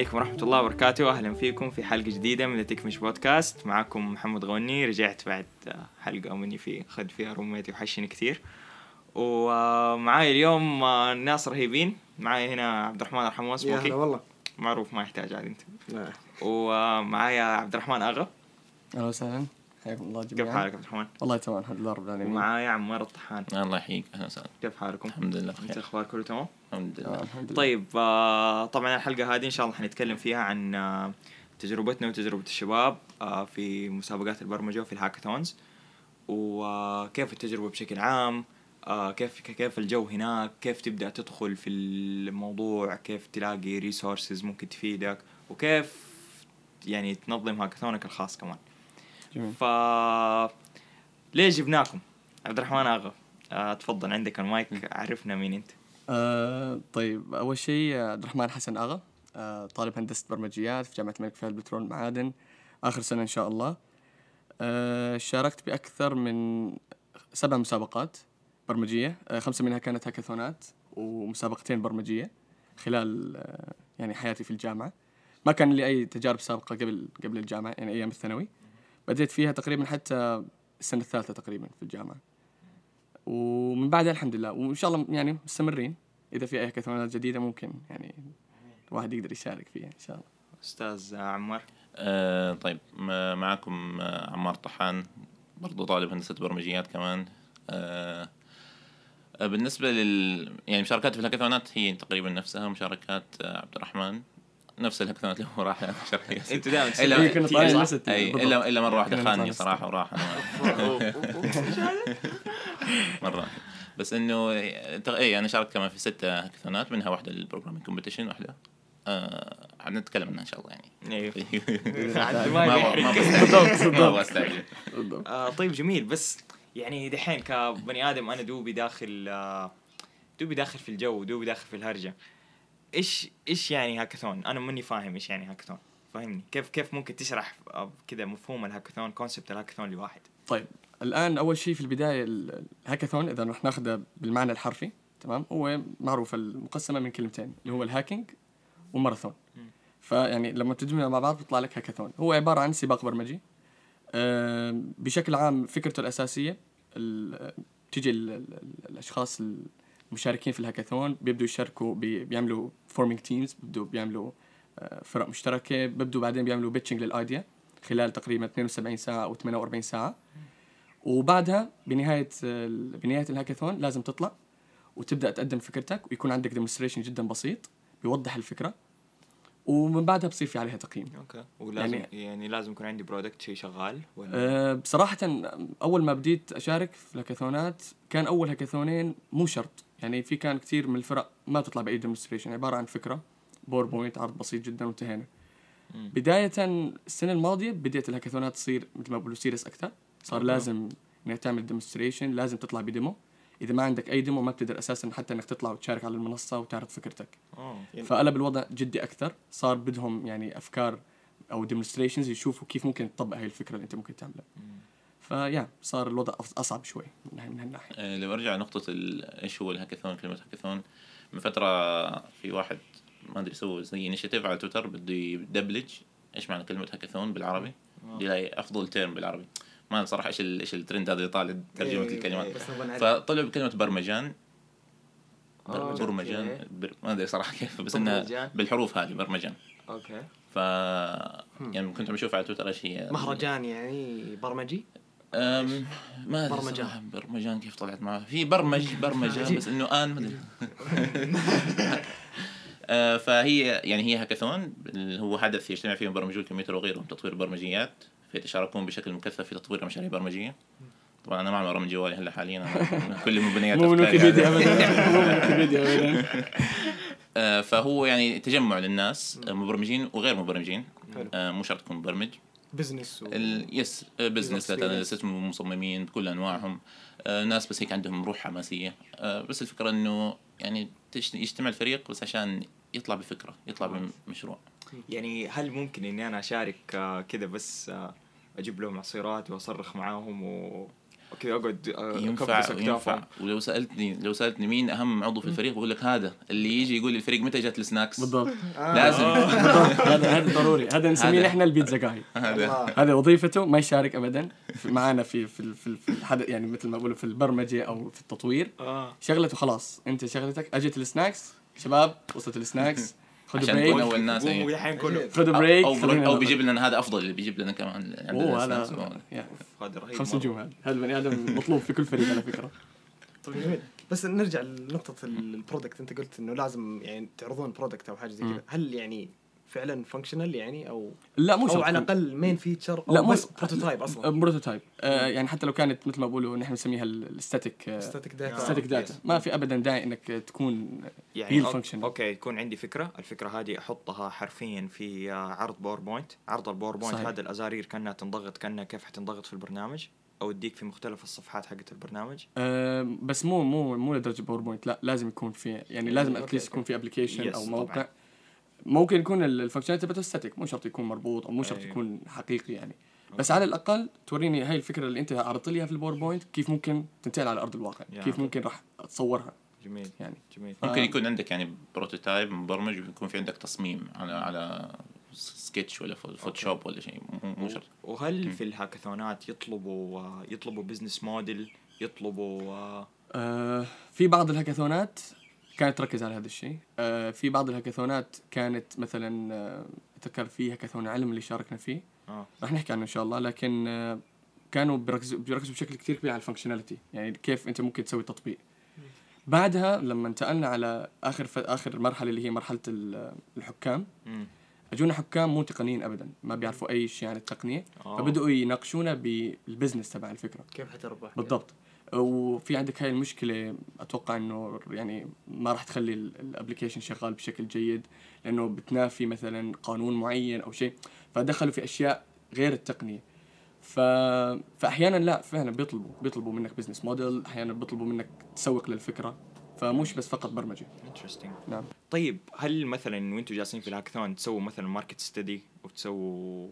عليكم ورحمة الله وبركاته. أهلا فيكم في حلقة جديدة من تكمش بودكاست معكم محمد غني رجعت بعد حلقة مني في أخذ فيها روميتي وحشني كثير. ومعاي اليوم ناس رهيبين معاي هنا عبد الرحمن الحموس يا هلا والله. معروف ما يحتاج عاد أنت. نعم. ومعايا عبد الرحمن أغا. أهلا وسهلا. حياكم الله كيف جميعا. حالك عبد الرحمن؟ والله تمام الحمد لله رب العالمين. ومعايا عمار الطحان الله يحييك أهلا وسهلا. كيف حالكم؟ الحمد لله أنت بخير الاخبار كله تمام؟ الحمد لله. الحمد لله. طيب آه، طبعا الحلقة هذه إن شاء الله حنتكلم فيها عن آه، تجربتنا وتجربة الشباب آه، في مسابقات البرمجة وفي ال hackathons. وكيف التجربة بشكل عام؟ آه، كيف كيف الجو هناك؟ كيف تبدأ تدخل في الموضوع؟ كيف تلاقي resources ممكن تفيدك؟ وكيف يعني تنظم هاكاثونك الخاص كمان؟ جميل. ف ليش جبناكم؟ عبد الرحمن آغا آه، تفضل عندك المايك عرفنا مين أنت. آه طيب أول شيء آه، عبد الرحمن حسن آغا آه طالب هندسة برمجيات في جامعة الملك فهد بترول المعادن آخر سنة إن شاء الله. آه شاركت بأكثر من سبع مسابقات برمجية. خمسة منها كانت هاكاثونات ومسابقتين برمجية خلال يعني حياتي في الجامعة. ما كان لي أي تجارب سابقة قبل قبل الجامعة يعني أيام الثانوي. بديت فيها تقريبا حتى السنة الثالثة تقريبا في الجامعة. ومن بعدها الحمد لله وإن شاء الله يعني مستمرين. إذا في أي هاكاثونات جديدة ممكن يعني الواحد يقدر يشارك فيها إن شاء الله. أستاذ عمار؟ آه طيب معكم آه عمار طحان برضو طالب هندسة برمجيات كمان. آه آه، بالنسبة لل يعني مشاركاتي في الهاكاثونات هي تقريبا نفسها مشاركات آه عبد الرحمن. نفس الهاكاثونات اللي هو راح. انت دائما. إلا الا مرة واحدة كنا خانني صراحة وراح. مرة. بس إنه إي أنا شاركت كمان في ستة هاكاثونات منها واحدة ال programming competition واحدة آه حنتكلم عنها إن شاء الله يعني. أيوه ما. بستعجل آه طيب جميل. بس يعني دحين كبني آدم أنا دوبي داخل آه دوبي داخل في الجو دوبي داخل في الهرجة. إيش إيش يعني هاكاثون؟ أنا ماني فاهم إيش يعني هاكاثون. فاهمني كيف كيف ممكن تشرح آه، كذا مفهوم الهاكاثون concept الهاكاثون لواحد؟ طيب الآن أول شيء في البداية ال- الهاكاثون إذا رح ناخذه بالمعنى الحرفي تمام؟ هو معروف المقسمة من كلمتين اللي هو ال hacking وماراثون. فيعني لما تجمع مع بعض بيطلع لك هاكاثون. هو عبارة عن سباق برمجي. آم، بشكل عام فكرته الأساسية ال- الأشخاص المشاركين في الهاكاثون بيبدوا يشاركوا بي- بيعملوا forming teams بيبدوا بيعملوا آه، فرق مشتركة بيبدوا بعدين بيعملوا pitching لل idea خلال تقريبا 72 ساعة أو 48 ساعة. وبعدها بنهاية بنهاية الهاكاثون لازم تطلع وتبدأ تقدم فكرتك ويكون عندك demonstration جدا بسيط بيوضح الفكرة. ومن بعدها بصير في عليها تقييم. okay. ولازم يعني, يعني- لازم يكون عندي product شيء شغال ولا؟ أه بصراحة أول ما بديت أشارك في الهاكاثونات كان أول هاكاثونين مو شرط. يعني في كان كثير من الفرق ما تطلع بأي demonstration عبارة عن فكرة PowerPoint عرض بسيط جدا وانتهينا. مم. بداية السنة الماضية بديت الهاكاثونات تصير مثل ما بقولوا serious أكثر. صار okay. لازم إنك تعمل demonstration لازم تطلع ب demo. إذا ما عندك أي demo ما بتقدر أساسا حتى إنك تطلع وتشارك على المنصة وتعرض فكرتك. أوه. فقلب الوضع جدي أكثر صار بدهم يعني أفكار أو demonstrations يشوفوا كيف ممكن تطبق هاي الفكرة اللي أنت ممكن تعملها. فيا صار الوضع أصعب شوي من هالناحية. آه، لو أرجع ال- إيش هو الهاكاثون كلمة هاكاثون من فترة في واحد ما أدري سوى زي initiative على تويتر بده يدبلج إيش معنى كلمة هاكاثون بالعربي؟ يلاقي أفضل term بالعربي. ما صراحة إيش إيش الترند هذا اللي طالع ترجمة إيه، الكلمات. فطلعوا بكلمة برمجان. آه، برمجان. بر... ما أدري صراحة كيف بس انها برمجان. بالحروف هذه برمجان. okay. ف يعني كنت عم بشوف على تويتر إيش هي؟ مهرجان يعني برمجي؟ أم ما أدري برمجان. برمجان كيف طلعت معه؟ في برمج برمجة بس إنه آن ما أدري. آه، فهي يعني هي هاكاثون اللي هو حدث يجتمع فيه مبرمجو الكمبيوتر وغيرهم تطوير برمجيات. فيتشاركون بشكل مكثف في تطوير مشاريع برمجيه طبعا أنا ما عم برمج جوالي هلأ حاليا كل مبنيات مو من ويكيبيديا على- ابدا. مو من ويكيبيديا ابدا. آه، فهو يعني تجمع للناس آه، مبرمجين وغير مبرمجين. آه، مو شرط تكون مبرمج. business و... yes business مصممين بكل أنواعهم. ناس بس هيك عندهم روح حماسية. بس الفكرة إنه يعني يجتمع الفريق بس عشان يطلع بفكرة يطلع بمشروع. يعني هل ممكن إني أنا أشارك آه، كذا بس آه، أجيب لهم عصيرات وأصرخ معاهم و كذا أقعد آه، ينفع. ينفع. ولو سألتني لو سألتني مين أهم عضو في الفريق بقول لك هذا. اللي يجي يقول للفريق متى جت ال snacks؟ بالضبط. لازم. هذا هذا ضروري. هذا نسميه. نحن البيتزا جاي هذا. وظيفته ما يشارك ابدا. معانا في في في, يعني مثل ما بقولوا في البرمجة أو في التطوير. شغلته خلاص. أنت شغلتك. أجت ال snacks. شباب وصلت ال snacks. خذوا عشان نكون break اول ناس قوموا أيوة. دحين كله خذوا break أو أو نضرب. بيجيب لنا هذا أفضل اللي بيجيب لنا كمان عندنا اوه. هذا خمس. نجوم هذا هذا البني آدم مطلوب في كل فريق على فكرة طيب جميل بس نرجع لنقطة ال product أنت قلت إنه لازم يعني تعرضون product أو حاجة زي. كذا هل يعني فعلا functional يعني أو لا مو أو شرط. على الأقل main feature أو لا، مو- بس prototype أصلا. prototype آه يعني حتى لو كانت مثل ما بقولوا نحن نسميها ال static static data static data ما في ابدا داعي إنك تكون يعني هي أوك- ال function. okay يكون عندي فكرة. الفكرة هذه أحطها حرفيا في آه، عرض PowerPoint عرض ال PowerPoint. هذا الأزارير كأنها تنضغط كأنها كيف حتنضغط في البرنامج. أو تديك في مختلف الصفحات حقت البرنامج. آه بس مو مو مو لدرجة PowerPoint لا لازم يكون في يعني لازم okay، at least. يكون في application أو طبعاً. ممكن يكون ال functionality تبعته static مو شرط يكون مربوط أو مو شرط أيوه. يكون حقيقي يعني بس. على الأقل توريني هاي الفكرة اللي أنت عرضت لي إياها في ال PowerPoint كيف ممكن تنتقل على أرض الواقع. كيف ممكن راح تصورها جميل يعني جميل ممكن آه. يكون عندك يعني prototype مبرمج ويكون في عندك تصميم على على سكتش ولا فو- Photoshop ولا شيء مو- مو شرط وهل في الهاكاثونات يطلبوا آه، يطلبوا business model يطلبوا آه، آه في بعض الهاكاثونات كانت تركز على هذا الشيء. آه في بعض الهاكاثونات كانت مثلا آه، أتذكر في هاكاثون علم اللي شاركنا فيه. آه. راح نحكي عنه إن شاء الله لكن آه، كانوا بيركزوا بيركزوا بشكل كثير كبير على ال functionality يعني كيف أنت ممكن تسوي تطبيق. بعدها لما انتقلنا على آخر ف... آخر مرحلة اللي هي مرحلة ال- الحكام. أجونا حكام مو تقنيين ابدا ما بيعرفوا أي شيء عن التقنية آه. فبدأوا يناقشونا بال business تبع الفكرة. كيف حتربح؟ بالضبط. وفي عندك هاي المشكلة أتوقع إنه يعني ما راح تخلي ال application شغال بشكل جيد لأنه بتنافي مثلا قانون معين أو شيء فدخلوا في أشياء غير التقنية. ف... فاحيانا لا فعلا بيطلبوا بيطلبوا منك business model أحيانا بيطلبوا منك تسوق للفكرة فمش بس فقط برمجة. interesting نعم. طيب هل مثلا وأنتم جالسين في الهاكاثون تسووا مثلا market study وتسووا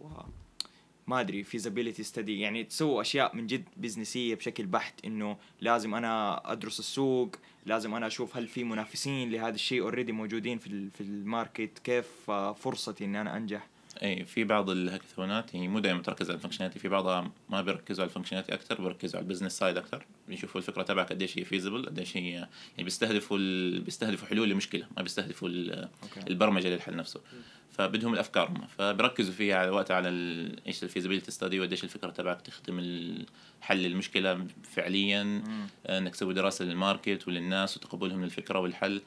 ما أدري feasibility study يعني تسووا أشياء من جد business يه بشكل بحت إنه لازم أنا أدرس السوق لازم أنا أشوف هل في منافسين لهذا الشيء already موجودين في في ال market كيف آه، فرصتي ان أنا أنجح. أي في بعض الهاكاثونات يعني مو دائما تركز على ال functionality في بعضها ما بيركزوا على ال functionality أكثر بيركزوا على ال business side أكثر بيشوفوا الفكرة تبعك قديش هي feasible قديش هي يعني بيستهدفوا ال... بيستهدفوا حلول لمشكلة ما بيستهدفوا ال... البرمجة للحل نفسه. فبدهم الأفكار هم. فبركزوا فيها على وقت على ال... إيش ال feasibility study وقديش الفكرة تبعك تخدم حل المشكلة فعليا. مم. إنك تسوي دراسة لل market وللناس وتقبلهم للفكرة والحل.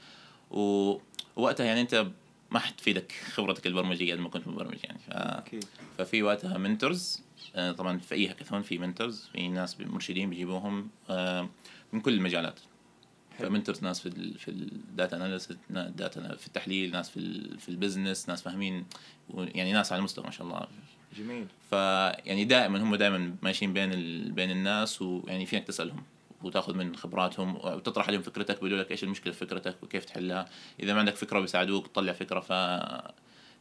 و- ووقتها يعني أنت ما حتفيدك خبرتك البرمجية قد ما كنت مبرمج يعني. ف... ففي وقتها mentors طبعا في أي هاكاثون في mentors في ناس مرشدين بيجيبوهم آه، من كل المجالات. ف mentors ناس في ال في الـ data analysis data في التحليل ناس في ال في ال business ناس فاهمين يعني ناس على المستوى ما شاء الله. جميل. فيعني دائما هم دائما ماشيين بين ال... بين الناس ويعني فينك تسألهم. وتاخذ من خبراتهم وتطرح عليهم فكرتك بيقولوا لك إيش المشكلة في فكرتك وكيف تحلها. إذا ما عندك فكرة بيساعدوك تطلع فكرة. ف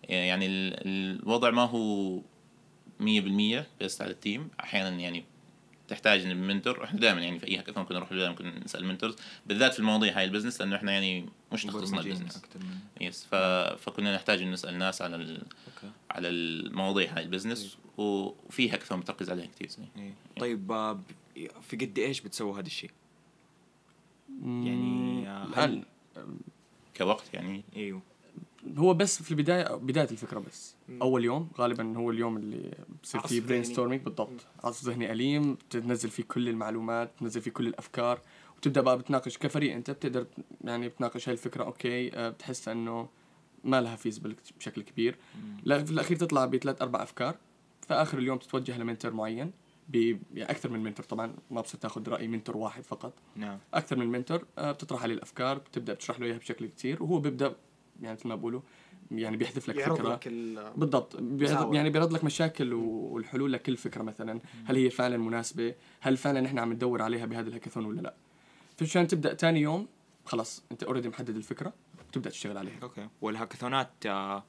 يعني ال- الوضع ما هو 100% بس على ال team. أحيانا يعني تحتاج mentor إحنا دائما يعني في أي هاكاثون كنا نروح دائما كنا نسأل mentors بالذات في المواضيع هاي ال business لأنه إحنا يعني مش تخصصنا ال business. yes ف... فكنا نحتاج نسأل ناس على ال... على المواضيع هاي ال business. وفي هاكاثون بتركز عليها كثير. إيه. طيب آه، في قد إيش بتسووا هذا الشيء؟ يعني الان كوقت يعني. إيوه. هو بس في البداية بداية الفكرة بس. مم. أول يوم غالبا هو اليوم اللي بصير فيه brain. storming بالضبط. عصف ذهني أليم تنزل فيه كل المعلومات تنزل فيه كل الأفكار وتبدأ بقى بتناقش كفريق. أنت بتقدر يعني بتناقش هاي الفكرة okay آه، بتحس إنه ما لها feasible بشكل كبير. لا في الأخير تطلع بثلاث أربع أفكار. في آخر اليوم تتوجه ل mentor معين. ب يعني من mentor. طبعا ما بصير تاخذ رأي mentor واحد فقط. نعم. أكثر من mentor آه، بتطرح عليه الأفكار بتبدأ بتشرح له إياها بشكل كتير وهو بيبدأ يعني مثل ما بقولوا يعني بيحذف لك فكرة. لك ال- بالضبط. بيعرض مساوئ. يعني بيعرض لك مشاكل والحلول لكل فكرة مثلا. هل هي فعلا مناسبة؟ هل فعلا إحنا عم ندور عليها بهذا الهاكاثون ولا لا؟ فعشان تبدأ ثاني يوم خلاص أنت already محدد الفكرة وتبدا تشتغل عليها. okay. والهاكاثونات آه،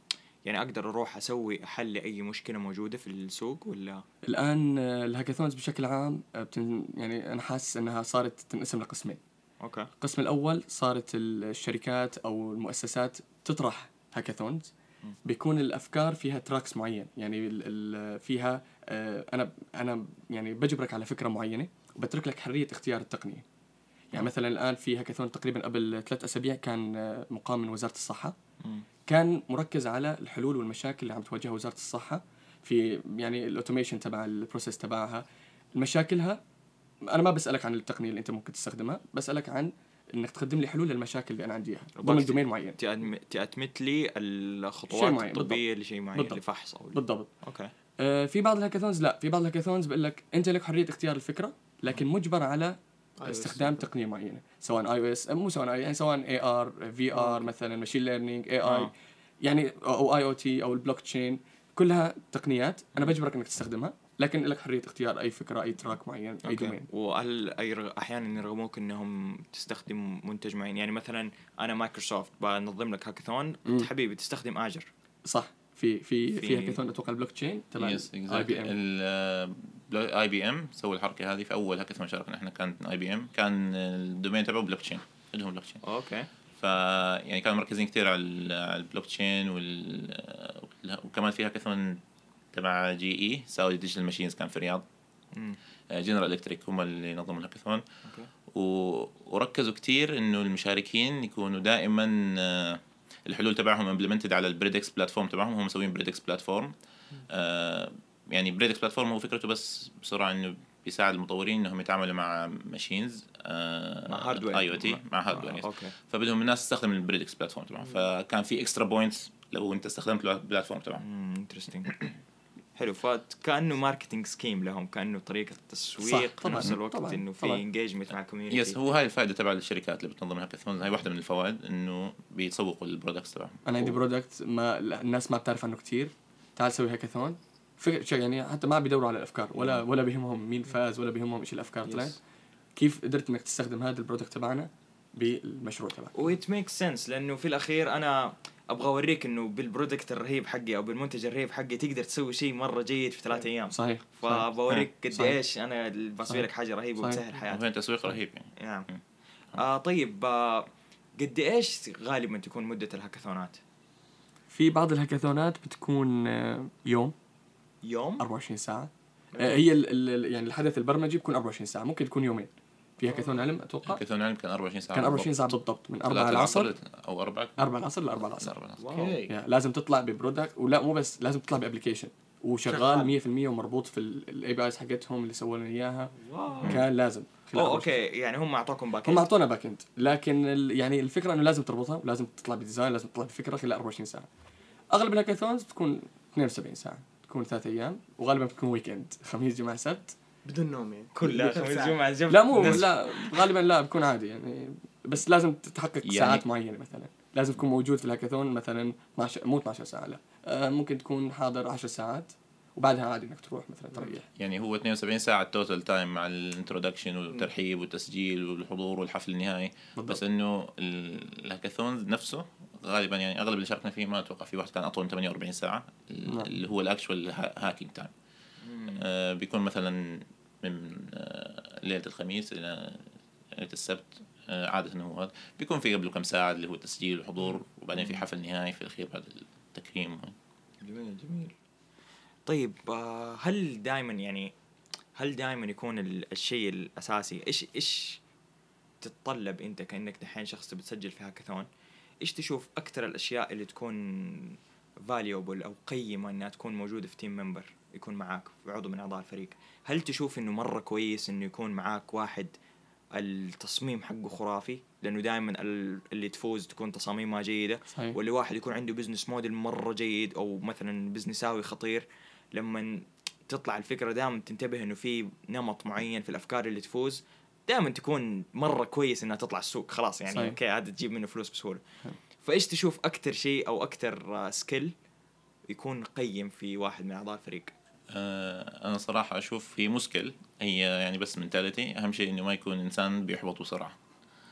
يعني أقدر أروح أسوي حل لاي مشكلة موجودة في السوق ولا؟ الآن آه، ال hackathons بشكل عام آه، بتن يعني أنا حاسس إنها صارت تنقسم لقسمين. okay. القسم الأول صارت الشركات أو المؤسسات تطرح hackathons. بيكون الأفكار فيها tracks معين. يعني ال ال فيها آه، أنا أنا يعني بجبرك على فكرة معينة وبترك لك حرية اختيار التقنية. يعني مثلا الآن في هاكاثون تقريبا قبل ثلاث أسابيع كان مقام من وزارة الصحة. كان مركز على الحلول والمشاكل اللي عم تواجهها وزارة الصحة في يعني ال automation تبع ال process تبعها. مشاكلها أنا ما بسألك عن التقنية اللي أنت ممكن تستخدمها بسألك عن إنك تقدم لي حلول للمشاكل اللي أنا عندي إياها. ضمن domain معين. تأتمت لي الخطوات الطبية لشيء معين بالضبط. لفحص أو بالضبط. okay. آه، في بعض ال hackathons لا. في بعض ال hackathons بقول لك أنت لك حرية اختيار الفكرة لكن مجبر على استخدام تقنية معينة سواء iOS مو سواء يعني سواء AR VR مثلا machine learning AI. يعني أو IoT أو البلوك تشين كلها تقنيات أنا بجبرك إنك تستخدمها لكن لك حرية اختيار أي فكرة أي track معين أي okay. domain وهل أي رغ- أحيانا يرغموك إنهم تستخدم منتج معين؟ يعني مثلا أنا مايكروسوفت بنظم لك هاكاثون. حبيبي تستخدم Azure صح. في في في- في هاكاثون أتوقع البلوك تشين تبع IBM اي بي ام سووا الحركة هذه في أول هاكاثون شاركنا إحنا كان اي بي ام كان ال domain تبعه بلوك تشين عندهم blockchain okay. ف يعني كانوا مركزين كثير على ال- على البلوك تشين وال وكمان في هاكاثون تبع GE Saudi digital machines كان في الرياض. General Electric هم اللي نظموا الهاكاثون okay. و... وركزوا كثير إنه المشاركين يكونوا دائما آه، الحلول تبعهم implemented على ال Predix platform تبعهم هم مسوين Predix platform آه يعني Predix platform هو فكرته بس بسرعة إنه بيساعد المطورين إنهم يتعاملوا مع machines آه مع hardware IoT مع hardware آه،. okay. فبدهم الناس تستخدم ال Predix platform تبعهم. فكان في extra points لو انت استخدمت ال platform تبعهم. interesting حلو. فكانه marketing scheme لهم كأنه طريقة تسويق في طبعاً، نفس الوقت طبعاً، إنه في. engagement مع ال community yes هو هاي الفائدة تبع الشركات اللي بتنظم الهاكاثون هاي واحدة من الفوائد إنه بيتسوقوا ال products تبعهم. أنا عندي product ما الناس ما بتعرف عنه كتير. تعال سوي هاكاثون فكرة شيء يعني حتى ما بيدوروا على الأفكار ولا ولا بيهمهم مين فاز ولا بيهمهم إيش الأفكار Yes. طلعت كيف قدرت إنك تستخدم هذا ال product تبعنا بالمشروع تبعك و it make sense لأنه في الأخير أنا أبغى أوريك إنه بال product الرهيب حقي أو بالمنتج الرهيب حقي تقدر تسوي شيء مرة جيد في ثلاث أيام صحيح فبوريك قد صحيح. إيش أنا بسوي. لك حاجة رهيبة. وبتسهل حياتك تسويق رهيب يعني نعم آه طيب آه قد إيش غالبا تكون مدة الهاكاثونات؟ في بعض الهاكاثونات بتكون آه، يوم يوم؟ 24 ساعة. آه، هي ال ال يعني الحدث البرمجي بيكون 24 ساعة ممكن تكون يومين. في هاكاثون علم أتوقع؟ هاكاثون علم كان 24 ساعة. كان 24 بالضبط. ساعة بالضبط من 4 ثلاثة العصر. أو 4 4 العصر ل 4 العصر. 4 العصر. wow. okay لازم تطلع ب product ولا مو بس لازم تطلع ب application. وشغال 100% ومربوط في ال APIs حقتهم اللي سووا لنا إياها. wow. كان لازم أوه 24 okay. يعني هم أعطوكم back هم أعطونا back end لكن ال يعني الفكرة إنه لازم تربطها ولازم تطلع ب design لازم تطلع بفكرة خلال 24 ساعة. أغلب ال hackathons بتكون 72 ساعة. تكون ثلاث أيام وغالبا بتكون weekend خميس جمعة سبت. بدون نوم يعني كلها كم خميس؟ جمعة سبت لا مو لا غالبا لا بكون عادي يعني. بس لازم تتحقق يعني- ساعات معينة مثلا. لازم تكون موجود في الهاكاثون مثلا 12 مو 12 ساعة لا. آه ممكن تكون حاضر 10 ساعات وبعدها عادي إنك تروح مثلا تريح. يعني هو 72 ساعة total time مع ال introduction والترحيب والتسجيل والحضور والحفل النهائي. بالضبط. بس إنه ال- الهاكاثون نفسه غالبا يعني أغلب اللي شاركنا فيه ما أتوقع في واحد كان أطول من 48 ساعة نعم. اللي هو ال actual hacking time. آه بيكون مثلا من آه ليلة الخميس إلى ليلة السبت آه عادة هو هذا. بيكون في قبله كم ساعة اللي هو تسجيل وحضور وبعدين في حفل نهائي في الأخير بعد التكريم. جميل جميل. طيب هل دائما يعني هل دائما يكون ال- الشيء الأساسي إيش إيش تتطلب أنت كأنك دحين شخص بتسجل في هاكاثون؟ إيش تشوف أكثر الأشياء اللي تكون valuable أو قيمة إنها تكون موجودة في team member يكون معاك عضو من أعضاء الفريق؟ هل تشوف إنه مرة كويس إنه يكون معاك واحد التصميم حقه خرافي؟ لأنه دائما اللي تفوز تكون تصاميمها جيدة صحيح. واللي واحد يكون عنده business model مرة جيد أو مثلا بزنساوي خطير لما تطلع الفكرة دائما تنتبه إنه في نمط معين في الأفكار اللي تفوز دائما تكون مرة كويس إنها تطلع السوق. خلاص يعني صحيح. okay هذا تجيب منه فلوس بسهولة. فإيش تشوف أكثر شيء أو أكثر skill يكون قيم في واحد من أعضاء الفريق؟ آه، أنا صراحة أشوف هي مشكل هي يعني بس mentality أهم شيء إنه ما يكون إنسان بيحبط بسرعة.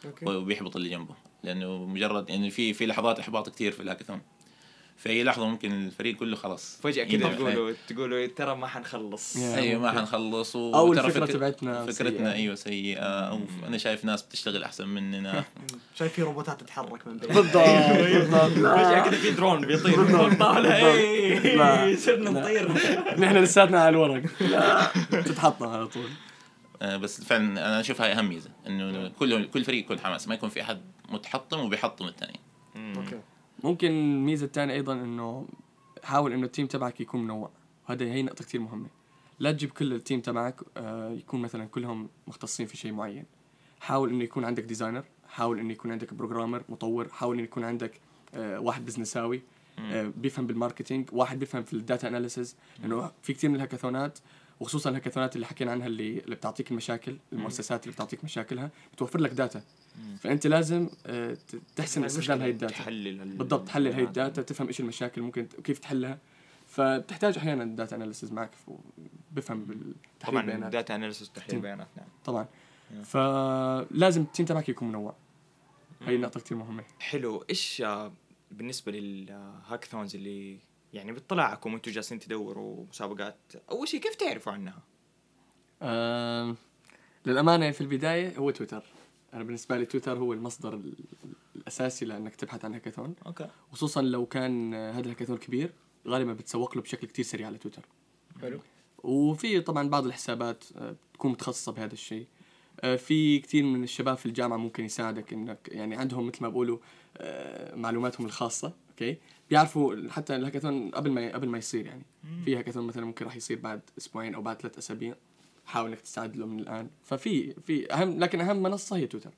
okay. وبيحبط اللي جنبه. لأنه مجرد يعني في في لحظات إحباط كثير في الهاكاثون. في أي لحظة ممكن الفريق كله خلاص. فجأة كذا ينتهي. تقولوا تقولوا ترى ما حنخلص. أيوه ما. حنخلص و... أو وترى الفكرة فكر- تبعتنا فكرتنا سيئة. أيوه سيئة. أو أنا شايف ناس بتشتغل أحسن مننا. شايف في روبوتات تتحرك من بعيد. بالضبط. بالضبط. فجأة كذا في درون بيطير. لا. إيه صرنا. نطير. نحن لساتنا على الورق. لا تتحطم على طول. آه، بس فعلا أنا أشوف هاي أهم ميزة إنه كل كل فريق يكون حماس. ما يكون في أحد متحطم وبيحطم الثاني okay. ممكن الميزة الثانية أيضا إنه حاول إنه ال team تبعك يكون منوع. وهذا هي نقطة كثير مهمة. لا تجيب كل ال team تبعك آه، يكون مثلا كلهم مختصين في شيء معين. حاول إنه يكون عندك designer حاول إنه يكون عندك programmer مطور حاول إنه يكون عندك آه، واحد بزنساوي آه، بيفهم بال marketing واحد بيفهم في ال data analysis لأنه في كثير من الهاكاثونات وخصوصا الهاكاثونات اللي حكينا عنها اللي اللي بتعطيك المشاكل المؤسسات اللي بتعطيك مشاكلها بتوفر لك data فأنت لازم آه، تحسن استخدام هاي ال data. تحلل ال- بالضبط تحلل هاي ال data. تفهم إيش المشاكل ممكن ت- كيف تحلها. فبتحتاج أحيانا data analyst معك بفهم بالتحليل طبعا data analysis تحليل. بيانات نعم. طبعا. فلازم ال team تبعك يكون منوع. هاي نقطة كثير مهمة. حلو. إيش آه، بالنسبة لل hackathons اللي يعني بتطلعكم وأنتم جالسين تدوروا مسابقات؟ أول شيء كيف تعرفوا عنها؟ آم، للأمانة في البداية هو تويتر أنا بالنسبة لي تويتر هو المصدر ال- الأساسي لأنك تبحث عن هاكاثون. okay. خصوصا لو كان آه، هذا الهاكاثون كبير غالبا بتسوق له بشكل كتير سريع على تويتر. حلو. وفي طبعا بعض الحسابات آه، بتكون متخصصة بهذا الشيء. آه، في كثير من الشباب في الجامعة ممكن يساعدك إنك يعني عندهم مثل ما بقولوا آه، معلوماتهم الخاصة okay؟ بيعرفوا حتى الهاكاثون قبل ما قبل ما يصير يعني. في هاكاثون مثلا ممكن راح يصير بعد أسبوعين أو بعد ثلاث أسابيع. حاول انك تستعد له من الآن. ففي في أهم لكن أهم منصة هي تويتر.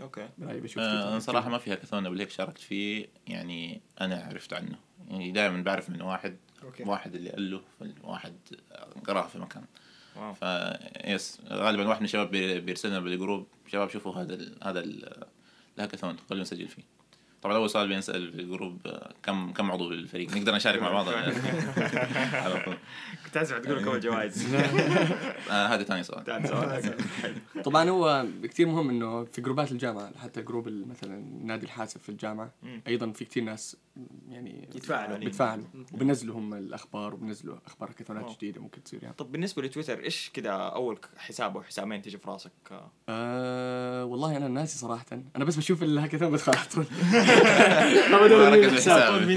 okay. برايي بشوف آه، تويتر. أنا صراحة ما في هاكاثون قبل هيك شاركت فيه يعني أنا عرفت عنه. يعني دائما بعرف من واحد okay. واحد اللي قال له واحد قرأه في مكان. wow. ف yes غالبا واحد من الشباب بي- بيرسل لنا بال group شباب شوفوا هذا ال هذا ال الهاكاثون خلونا نسجل فيه. طبعا أول سؤال بينسأل في ال group كم كم عضو بالفريق نقدر نشارك مع بعض. كنت اسمع تقول كم جوائز. آه، هذا ثاني سؤال. تعال سؤال. طبعا هو كثير مهم إنه في جروبات الجامعة حتى جروب ال- مثلا نادي الحاسب في الجامعة. أيضا في كثير ناس يعني يتفاعلوا. بيتفاعلوا. وبنزلوا هم الأخبار وبنزلوا أخبار هاكاثونات. جديدة ممكن تصير يعني. طب بالنسبة لتويتر إيش كذا أول حساب أو حسابين تجي في راسك؟ آه، آه والله أنا ناسي صراحة. أنا بس بشوف الهاكاثون بدخل على طول ما بدور ما مين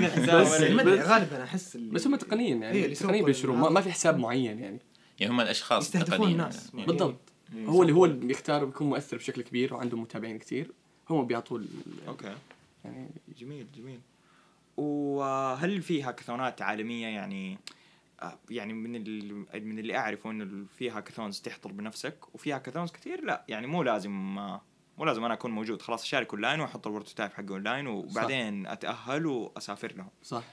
الحساب. مين غالبا أحس بس هم تقنيين يعني. تقنيين بيشروا. ما, في حساب معين يعني. يعني هم الأشخاص يستهدفون التقنيين الناس. يعني. بالضبط. هو اللي هو اللي بيختار بيكون مؤثر بشكل كبير وعنده متابعين كثير هم بيعطوا okay. يعني جميل جميل. وهل في هاكاثونات عالمية يعني آه، يعني من ال- من اللي أعرفه إنه في hackathons تحضر بنفسك وفي hackathons كثير لا يعني مو لازم آه، مو لازم أنا أكون موجود. خلاص أشارك أونلاين وأحط ال prototype حقي أونلاين وبعدين أتأهل وأسافر لهم. صح.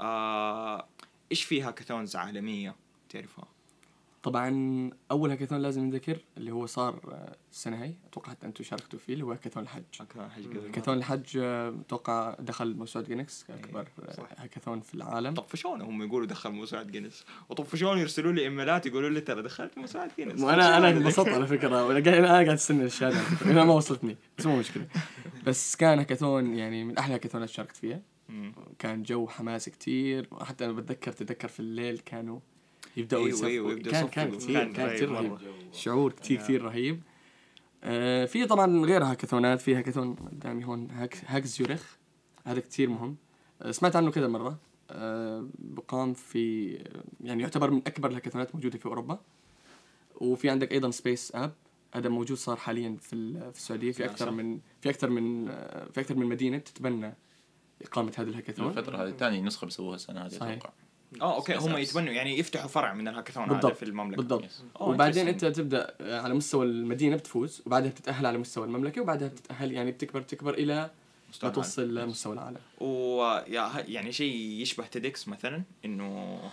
آه إيش في hackathons عالمية تعرفها؟ طبعا أول هاكاثون لازم نذكر اللي هو صار آه، السنة هاي أتوقع حتى أنتم شاركتوا فيه اللي هو هاكاثون الحج. هاكاثون الحج آه، أتوقع دخل موسوعه جينيس كاكبر آه، صح. هاكاثون في العالم. طفشونا هم يقولوا دخل موسوعه جينيس وطفشوني يرسلوا لي إيميلات يقولوا لي ترى دخلت موسوعه جينيس وأنا أنا انبسطت على فكرة. وأنا قاعد أنا قاعد أستنى الشهادة. لأنها ما وصلتني بس مو مشكلة. بس كان هاكاثون يعني من أحلى الهاكاثونات شاركت فيها. كان جو حماسي كتير. وحتى أنا بتذكر تتذكر في الليل كانوا يبدأوا أيوة، أيوة، يبدأوا كان. كان كثير كان كثير رهيب. شعور كثير كثير رهيب. آه في طبعا غير هاكاثونات في هاكاثون قدامي هون Hack HackZurich هذا كثير مهم. آه سمعت عنه كذا مرة. آه بقام في يعني يعتبر من أكبر الهاكاثونات موجودة في أوروبا. وفي عندك أيضا Space App. هذا موجود صار حاليا في في السعودية. في أكثر صح. من في أكثر من آه، في أكثر من مدينة تتبنى إقامة هذا الهاكاثون. الفترة هذه ثاني نسخة بيسووها السنة هذه. أتوقع. آه أوكي هم. يتبنوا يعني يفتحوا فرع من الهاكاثون هذا في المملكة بالضبط. Oh, وبعدين. أنت تبدأ على مستوى المدينة بتفوز وبعدها بتتأهل على مستوى المملكة وبعدها بتتأهل يعني بتكبر تكبر إلى ما مستوى. توصل لمستوى العالم ه- يعني شيء يشبه TEDx مثلا إنه آه،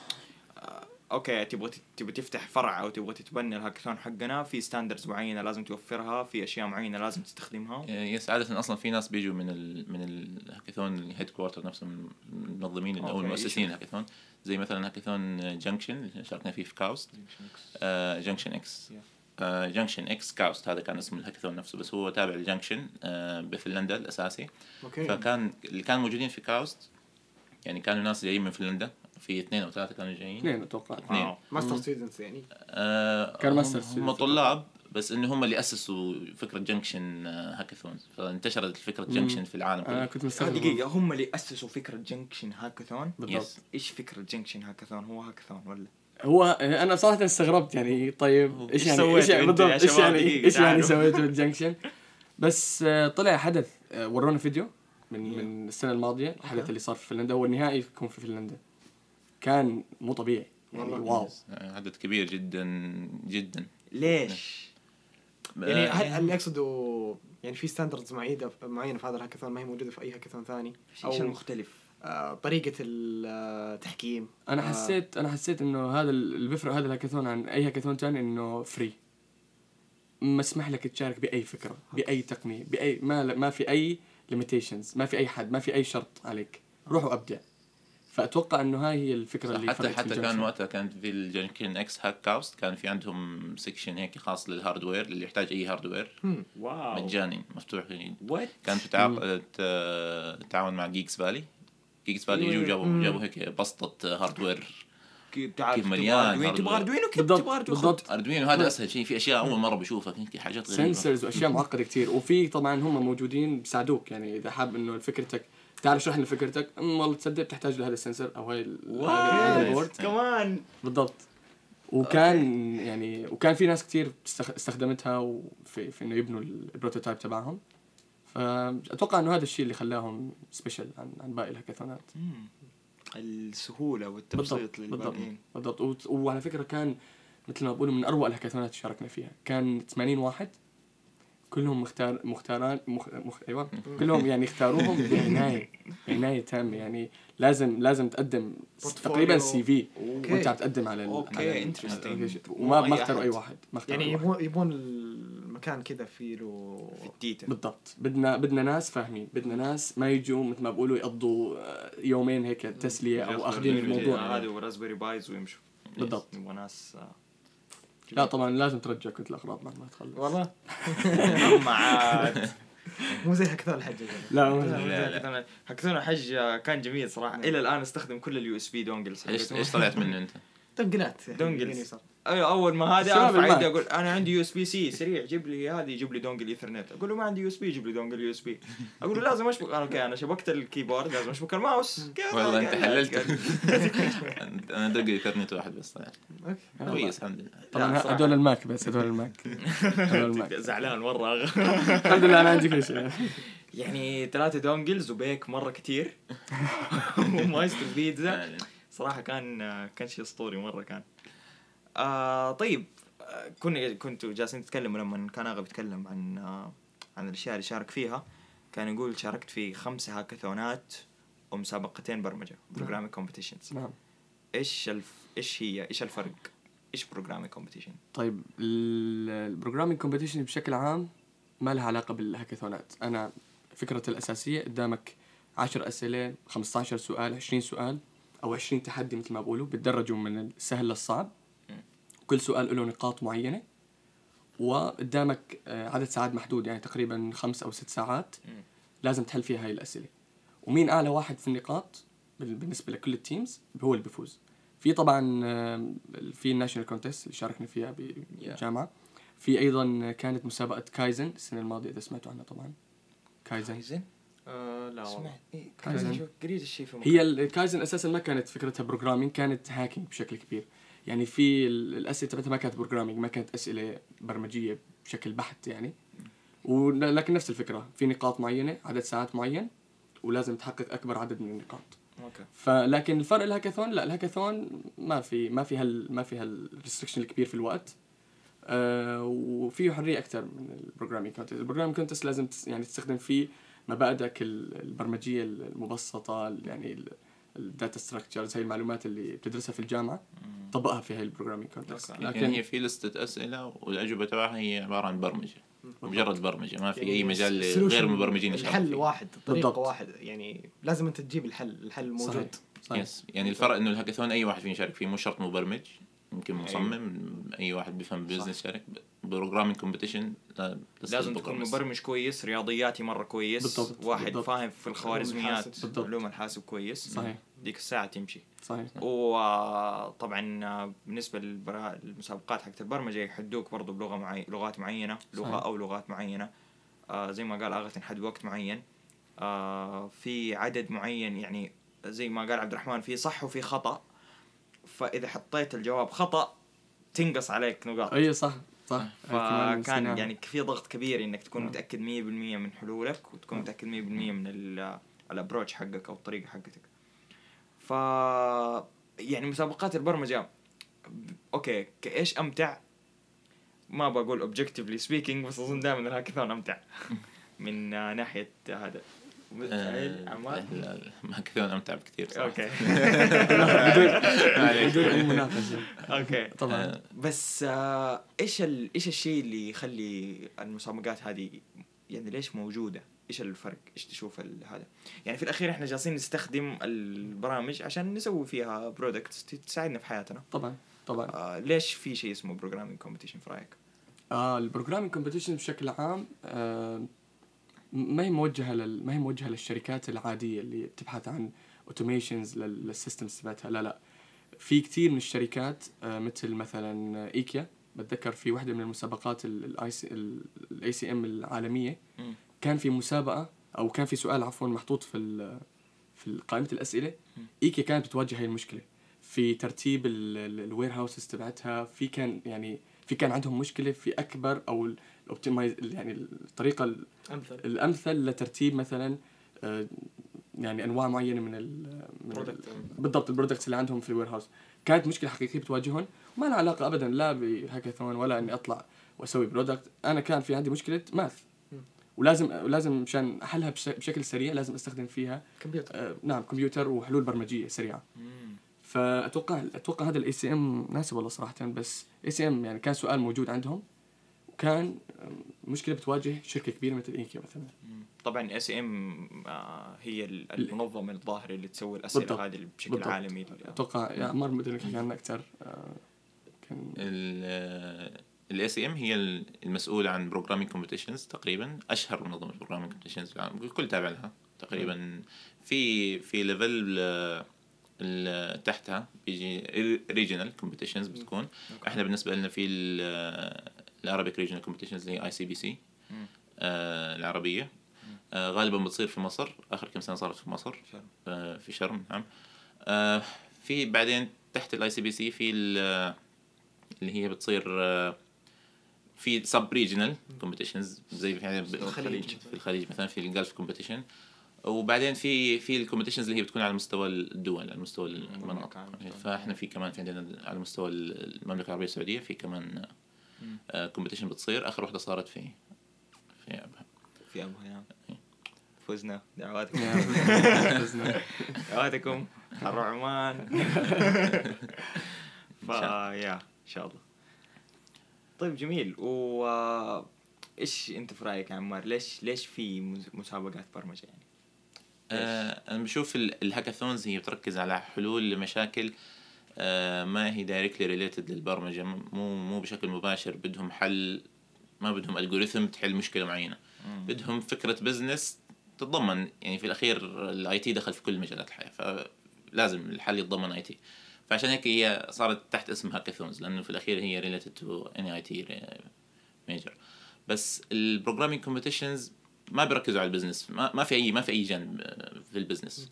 أوكي تبغى تبغى تفتح فرع أو تبغى تتبنى الهاكاثون حقنا في standards معينة لازم توفرها في أشياء معينة لازم تستخدمها. yes عادة أصلا في ناس بيجوا من ال من الهاكاثون ال headquarter نفسهم المنظمين أو المؤسسين؟ الهاكاثون. زي مثلا هاكاثون Junction اللي شاركنا فيه في كاوست JunctionX JunctionX KAUST هذا كان اسم الهاكاثون نفسه بس هو تابع ل Junction بفنلندا الأساسي. أوكي. فكان اللي كانوا موجودين في كاوست يعني كانوا ناس جايين من فنلندا. في اثنين أو ثلاثة كانوا جايين. اثنين أتوقع. اثنين. ماستر students يعني. آه كانوا هم- ماستر هم. طلاب بس إنه هم اللي أسسوا فكرة Junction hackathons فانتشرت فكره Junction في العالم أنا كله. كنت آه، مستغرب دقيقة. هم اللي أسسوا فكرة Junction hackathon بالضبط. إيش فكرة Junction hackathon هو هاكاثون ولا؟ هو أنا صراحة استغربت يعني. طيب إيش إيش يعني؟ إيش يعني؟ بالضبط إيش؟ يعني؟ إيش يعني. سويتوا ال Junction بس آه، طلع حدث. آه، ورونا فيديو من من السنة الماضية الحدث اللي صار في فنلندا. هو النهائي يكون في فنلندا. كان مو طبيعي. يعني والله. wow. آه، عدد كبير جدا جدا. ليش؟ يعني آه، هل هل يقصدوا يعني في standards معينه معينة في هذا الهاكاثون ما هي موجودة في أي هاكاثون ثاني. إيش المختلف؟ آه طريقة التحكيم. أنا آه، حسيت أنا حسيت إنه هذا ال- اللي بيفرق هذا الهاكاثون عن أي هاكاثون ثاني إنه free مسمح لك تشارك بأي فكرة بأي تقنية بأي ما ما في أي limitations ما في أي حد ما في أي شرط عليك. روح وأبدع. فأتوقع إنه هاي هي الفكرة اللي حتى في حتى كان. وقتها كانت في ال JunctionX هاك KAUST كان في عندهم section هيك خاص لل hardware اللي يحتاج أي hardware. wow. مجاني مفتوح؟ كانت بتعاق- ت- تعاون مع Geeks Valley Geeks Valley اجوا جابوا جابوا هيك بسطة hardware كيف تعال كيف مليان تبغى hardware. Arduino وكيف بالضبط تبغى Arduino بالضبط. Arduino هذا أسهل شيء في أشياء أول مرة بشوفها هيك حاجات غريبة. sensors وأشياء معقدة كثير وفي طبعا هم موجودين بيساعدوك يعني إذا حاب إنه فكرتك تعال اشرح لنا فكرتك؟ والله تصدق بتحتاج لهذا ال sensor أو هاي ال board كمان بالضبط. وكان يعني وكان في ناس كثير استخ- استخدمتها وفي في إنه يبنوا ال prototype تبعهم. فاتوقع إنه هذا الشيء اللي خلاهم special عن عن باقي الهاكاثونات. مم. السهولة والتبسيط بالضبط بالضبط للباقيين. بالضبط. وت- وعلى فكرة كان مثل ما بقولوا من أروع الهاكاثونات اللي شاركنا فيها. كان 80 واحد. كلهم مختار مختاران مخ... مخ... أيوه كلهم يعني اختاروهم بعناية بعناية تامة يعني لازم لازم تقدم. تقريبا سي في. وأنت عم تقدم على ال... على ال- وما ما اختاروا. أي واحد ما اختاروا يعني. يبون يبون المكان كذا فيه له في التيتا بالضبط بدنا بدنا ناس فاهمين بدنا ناس ما يجوا مثل ما بقولوا يقضوا آه، يومين هيك تسلية أو أخذين الموضوع هذا و Raspberry Pis ويمشوا بالضبط. نبغى ناس آه، لا طبعا لازم ترجع كتله الأغراض بعد ما تخلص. والله؟ اما عاد. مو زي هاكاثون الحج لا ما- لا حكيتونا الحج آه، كان جميل صراحة. إلى الآن استخدم كل ال USB dongles. إيش طلعت منه أنت؟ دنقلات dongles. أيوه أول ما هذا ارفع. يدي أقول أنا عندي USB-C سريع جيب لي هذه جيب لي dongle Ethernet. أقول له ما عندي USB جيب لي dongle USB. أقول له لازم أشبك أنا أوكي أنا شبكت ال keyboard لازم أشبك الماوس. كيف والله أنت حللت. أنا دق إيثرنت واحد بس أوكي. كويس الحمد لله. طبعا. هدول الماك بس هدول الماك. زعلان مرة. الحمد لله أنا عندي كل شيء يعني ثلاثة دونجلز وبيك مرة كتير. ومايسترو بيتزا. صراحة كان كان شيء أسطوري مرة كان. آه طيب كنا كنتوا جالسين تتكلموا لما كان آغا بيتكلم عن آه عن الأشياء اللي شارك فيها كان يقول شاركت في خمس هاكاثونات ومسابقتين برمجة programming competitions نعم. إيش الف... إيش هي إيش الفرق؟ إيش بروجرامينج competition؟ طيب ال programming competition بشكل عام ما لها علاقة بالهاكاثونات. أنا فكرة الأساسية قدامك 10 أسئلة 15 سؤال 20 سؤال. أو 20 تحدي مثل ما بقولوا بتدرجوا من السهل للصعب. كل سؤال له نقاط معينة وقدامك آه، عدد ساعات محدود يعني تقريبا خمس أو ست ساعات. لازم تحل فيها هاي الأسئلة. ومين أعلى واحد في النقاط بال- بالنسبة لكل ال teams هو اللي بيفوز في طبعا آم، في ال national contest اللي شاركنا فيها بالجامعة في أيضا كانت مسابقة كايزن السنة الماضية إذا سمعتوا عنها طبعا. كايزن آه لا والله. سمعت إيه، كايزن. كايزن قريت الشيء في هي الكايزن أساسا ما كانت فكرتها programming كانت hacking بشكل كبير. يعني في ال- الأسئلة تبعتها ما كانت programming ما كانت أسئلة برمجية بشكل بحت يعني. ول- لكن نفس الفكرة. في نقاط معينة عدد ساعات معين ولازم تحقق أكبر عدد من النقاط. أوكي. فلكن الفرق الهاكاثون لا الهاكاثون ما في ما في هال ما في هال restriction الكبير في الوقت. آه وفيه حرية أكثر من ال programming contest ال programming contest لازم يعني تستخدم فيه مبادئك ال- البرمجية المبسطة ال- يعني ال data structures هي المعلومات اللي بتدرسها في الجامعة طبقها في هاي ال programming contest okay. لكن هي في لستة أسئلة والأجوبة تبعها هي عبارة عن برمجة. مجرد برمجة ما في يعني أي مجال لغير مبرمجين يشاركوا الحل فيه. واحد طريقة بالضبط. واحد يعني لازم أنت تجيب الحل الحل موجود. صحيح. صحيح. yes يعني الفرق إنه الهاكاثون أي واحد فينا يشارك فيه مو شرط مبرمج. يمكن مصمم أي واحد بيفهم business يشارك programming competition لازم تكون مبرمج كويس رياضياتي مرة كويس بالضبط، واحد بالضبط. فاهم في الخوارزميات. علوم الحاسب كويس صحيح. ديك الساعة تمشي. صحيح. وطبعا بالنسبة للمسابقات حقت البرمجة يحدوك برضو بلغة معي... لغات معينة لغة صحيح. أو لغات معينة. آه زي ما قال اغا تنحد وقت معين. آه في عدد معين يعني زي ما قال عبد الرحمن في صح وفي خطأ. فإذا حطيت الجواب خطأ تنقص عليك نقاط. إي صح صح. فكان. يعني في ضغط كبير إنك تكون نعم. متأكد 100% من حلولك وتكون متأكد 100% من ال- ال approach حقك أو الطريقة حقتك. ف يعني مسابقات البرمجة okay كإيش أمتع؟ ما بقول objectively speaking بس أظن دائما الهاكاثون أمتع من آه، ناحية هذا. آه، عمار لا، لا، هاكاثون امتع بكثير صراحة okay بدون أي مناقشه okay طبعا آه، بس آه إيش ال... إيش الشيء اللي يخلي المسابقات هذه يعني ليش موجودة؟ إيش الفرق؟ إيش تشوف ال- هذا؟ يعني في الأخير إحنا جالسين نستخدم البرامج عشان نسوي فيها products تساعدنا في حياتنا. طبعا طبعا آه ليش في شيء اسمه programming competition في رأيك؟ آه ال programming competition بشكل عام آه ما هي موجهة لل... ما هي موجهة للشركات العادية اللي بتبحث عن automations لل systems تبعتها. لا لا. في كثير من الشركات آه مثل مثلا إيكيا. بتذكر في واحدة من المسابقات ال ACM العالمية. كان في مسابقة أو كان في سؤال عفوا محطوط في في قائمة الأسئلة. إيكيا كانت بتواجه هاي المشكلة. في ترتيب ال warehouses تبعتها. في كان يعني في كان عندهم مشكلة. في أكبر أو ال optimize يعني الطريقة ال- امثل الأمثل لترتيب مثلا آه، يعني أنواع معينة من ال من ال- بالضبط ال products اللي عندهم في ال warehouse كانت مشكلة حقيقية بتواجههم. وما لها علاقة ابدا لا بهاكاثون ولا إني أطلع وأسوي product أنا كان في عندي مشكلة math. ولازم ولازم مشان أحلها بش- بشكل سريع لازم أستخدم فيها كمبيوتر. آه، نعم كمبيوتر وحلول برمجية سريعة. مم. فأتوقع أتوقع هذا ال ACM ناسب والله صراحة بس ACM يعني كان سؤال موجود عندهم. وكان آه، مشكلة بتواجه شركة كبيرة مثل ايكيا مثلا. طبعا ACM هي ال- المنظمة الظاهرة اللي تسوي الاسئله. هذه بشكل بالضبط. عالمي أتوقع يا عمار بدنا نحكي عنها أكثر آه، كان ال ACM هي ال- المسؤولة عن programming competitions تقريبا أشهر منظمة programming competitions في العالم الكل تابع لها تقريبا في في level تحتها بيجي regional competitions بتكون إحنا بالنسبة لنا في ال Arabic regional competitions اللي هي ACPC مم. العربية آه، غالبا بتصير في مصر آخر كم سنة صارت في مصر شرم. آه، في شرم نعم آه، في بعدين تحت ال ACPC في ال- اللي هي بتصير آه، في sub regional competitions زي في يعني ب- الخليج. في الخليج مثلا في ال Gulf competition وبعدين في في ال competitions اللي هي بتكون على مستوى الدول على مستوى المناطق المملكة. فاحنا في كمان في عندنا على مستوى المملكة العربية السعودية في كمان. كومبيتيشن بتصير آخر واحدة صارت في في أبها. في ابو هيام فزنا. دعواتكم. فزنا. دعواتكم. حروا عمان. فا يا إن شاء الله. طيب جميل. و إيش أنت في رأيك يا عمار؟ ليش ليش في مس- مسابقات برمجة يعني؟ آه، أنا بشوف ال- الهاكاثونز هي بتركز على حلول لمشاكل آه، ما هي directly related للبرمجة مو مو بشكل مباشر بدهم حل ما بدهم algorithm تحل مشكلة معينة. بدهم فكرة business تتضمن يعني في الأخير ال IT دخل في كل مجالات الحياة فلازم الحل يتضمن IT فعشان هيك هي صارت تحت اسم hackathons لأنه في الأخير هي related to any IT major بس ال programming competitions ما بيركزوا على ال business ما, ما في اي ما في أي جانب آه، في ال business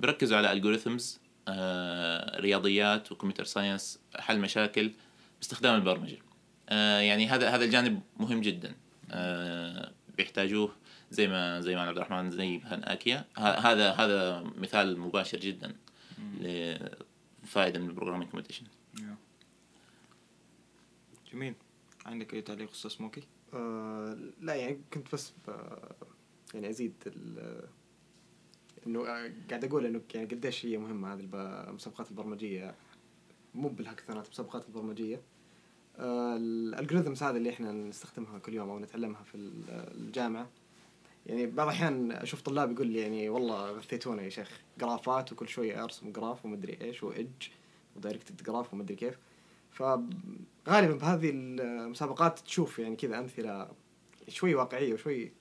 بيركزوا على algorithms رياضيات و computer science حل مشاكل باستخدام البرمجة. آه، يعني هذا هذا الجانب مهم جدا. آه، بيحتاجوه زي ما زي ما عبد الرحمن زي هناكيا ه- هذا هذا مثال مباشر جدا لفائدة من ال programming competition. جميل. عندك أي تعليق أستاذ سموكي؟ آه لا يعني كنت بس. يعني أزيد ال... إنه آه، قاعد أقول إنه يعني قديش هي مهمة هذه المسابقات البرمجية. مو بال hackathonات المسابقات البرمجية. آه ال algorithms هذه اللي إحنا نستخدمها كل يوم أو نتعلمها في ال- الجامعة. يعني بعض الأحيان أشوف طلاب يقول لي يعني والله غثيتونا يا شيخ. graphات وكل شوية أرسم graph ومدري إيش و edge و directed graph ومدري كيف. فغالبا بهذه المسابقات تشوف يعني كذا أمثلة شوي واقعية وشوي.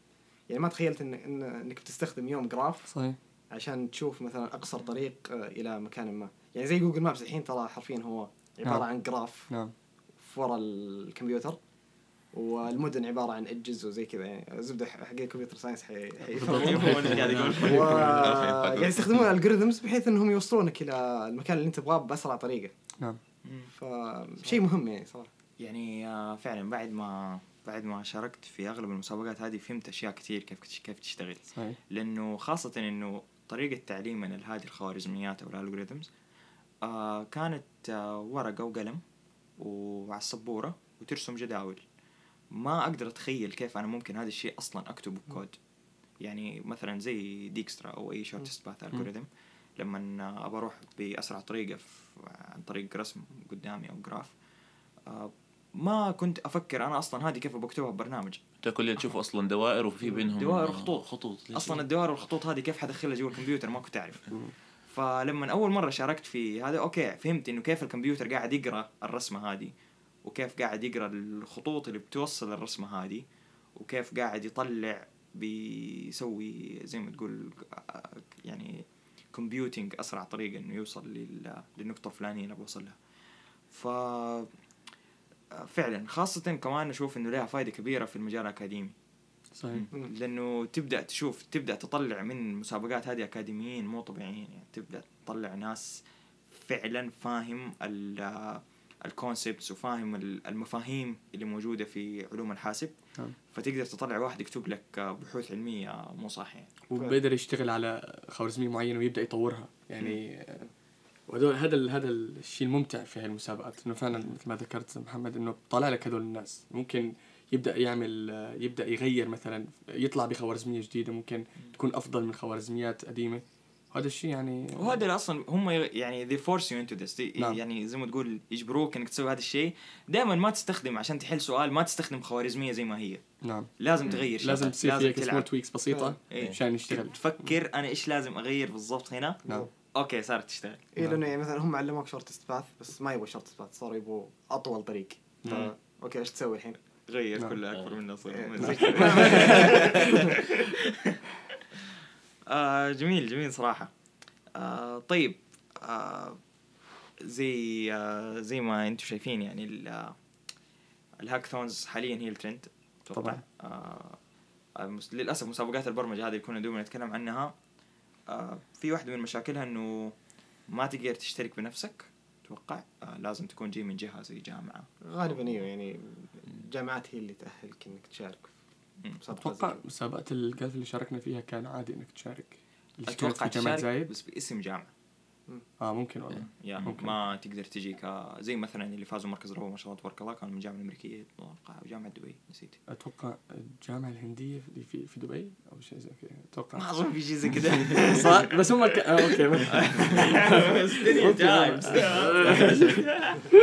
يعني ما تخيلت إن, إن إنك بتستخدم يوم graph صحيح. عشان تشوف مثلا أقصر طريق آه، إلى مكان ما. يعني زي جوجل مابس الحين ترى حرفيا هو عبارة نعم. عن graph نعم. في ورا الكمبيوتر والمدن عبارة عن اجز وزي كذا. يعني زبدة حق ال computer science حي. قاعد قاعد يستخدمون ال algorithms بحيث إنهم يوصلونك إلى المكان اللي أنت تبغاه بأسرع طريقة. نعم. فشيء مهم يعني صراحة. يعني آه، فعلا بعد ما بعد ما شاركت في أغلب المسابقات هذه فهمت أشياء كثير كيف كيف تشتغل. صحيح. لأنه خاصة إنه طريقة تعليمنا لهذه الخوارزميات أو ال algorithms آه كانت آه ورقة وقلم وعلى السبورة وترسم جداول. ما أقدر أتخيل كيف أنا ممكن هذا الشيء أصلا أكتبه بكود. يعني مثلا زي Dijkstra أو أي shortest path algorithm لما أبى أروح بأسرع طريقة في عن طريق رسم قدامي أو graph آه ما كنت أفكر أنا أصلا هذه كيف بكتبها ببرنامج. أنت كل اللي تشوفه أصلا دوائر وفي بينهم دوائر وخطوط. خطوط؟ أصلا الدوائر والخطوط هذه كيف حدخلها جوا الكمبيوتر ما كنت أعرف. فلما أول مرة شاركت في هذا okay فهمت إنه كيف الكمبيوتر قاعد يقرأ الرسمة هذه وكيف قاعد يقرأ الخطوط اللي بتوصل الرسمة هذه وكيف قاعد يطلع بيسوي زي ما تقول يعني computing أسرع طريقة إنه يوصل لل- للنقطة الفلانية اللي بوصل لها. ف فعلا خاصة كمان أشوف إنه لها فائدة كبيرة في المجال الأكاديمي. صحيح. لأنه تبدأ تشوف تبدأ تطلع من المسابقات هذه أكاديميين مو طبيعيين يعني تبدأ تطلع ناس فعلا فاهم ال concepts وفاهم ال- المفاهيم اللي موجودة في علوم الحاسب. نعم. فتقدر تطلع واحد يكتب لك بحوث علمية مو صح يعني وبيقدر يشتغل على خوارزمية معينة ويبدأ يطورها. يعني آه، وهذول هذا هذا الشيء الممتع في هاي المسابقات إنه فعلا مثل ما ذكرت محمد إنه طالع لك هذول الناس. ممكن يبدأ يعمل يبدأ يغير مثلا يطلع بخوارزمية جديدة ممكن تكون أفضل من خوارزميات قديمة. وهذا الشيء يعني وهذا اللي أصلا هم يعني they force you into this. دي- نعم. يعني زي ما تقول يجبروك إنك تسوي هذا الشيء. دائما ما تستخدم عشان تحل سؤال ما تستخدم خوارزمية زي ما هي. نعم. لازم تغير شيء لازم تصير فيها small tweaks بسيطة إيه. عشان يشتغل. تفكر أنا إيش لازم أغير بالضبط هنا؟ نعم. okay صارت تشتغل. اي لأنه يعني مثلا هم علموك shortest path بس ما يبغوا shortest path صاروا يبغوا أطول طريق. okay إيش تسوي الحين؟ غير نعم. كل أكبر منه إيه، زي آه جميل جميل صراحة. آه طيب آه زي آه زي ما أنتم شايفين يعني ال- ال hackathons حاليا هي الترند طبعاً. للأسف مسابقات البرمجة هذه اللي كنا دوما نتكلم عنها في واحدة من مشاكلها إنه ما تقدر تشترك بنفسك أتوقع آه لازم تكون جاي من جهة زي جامعة. غالبا إيوه يعني الجامعات هي اللي تأهلك إنك تشارك أتوقع. مسابقة الجولف اللي شاركنا فيها كان عادي إنك تشارك. أتوقع في جامعة تشارك زايد. بس باسم جامعة. آه ممكن والله. يا ممكن. ما تقدر تجي ك زي مثلا اللي فازوا مركز الربع ما شاء الله تبارك الله كانوا من الجامعة الأمريكية أتوقع أو جامعة دبي نسيت. أتوقع الجامعة الهندية اللي في في دبي أو شيء زي كذا أتوقع. ما أظن في شيء زي كذا. صح بس هم ك... آه okay.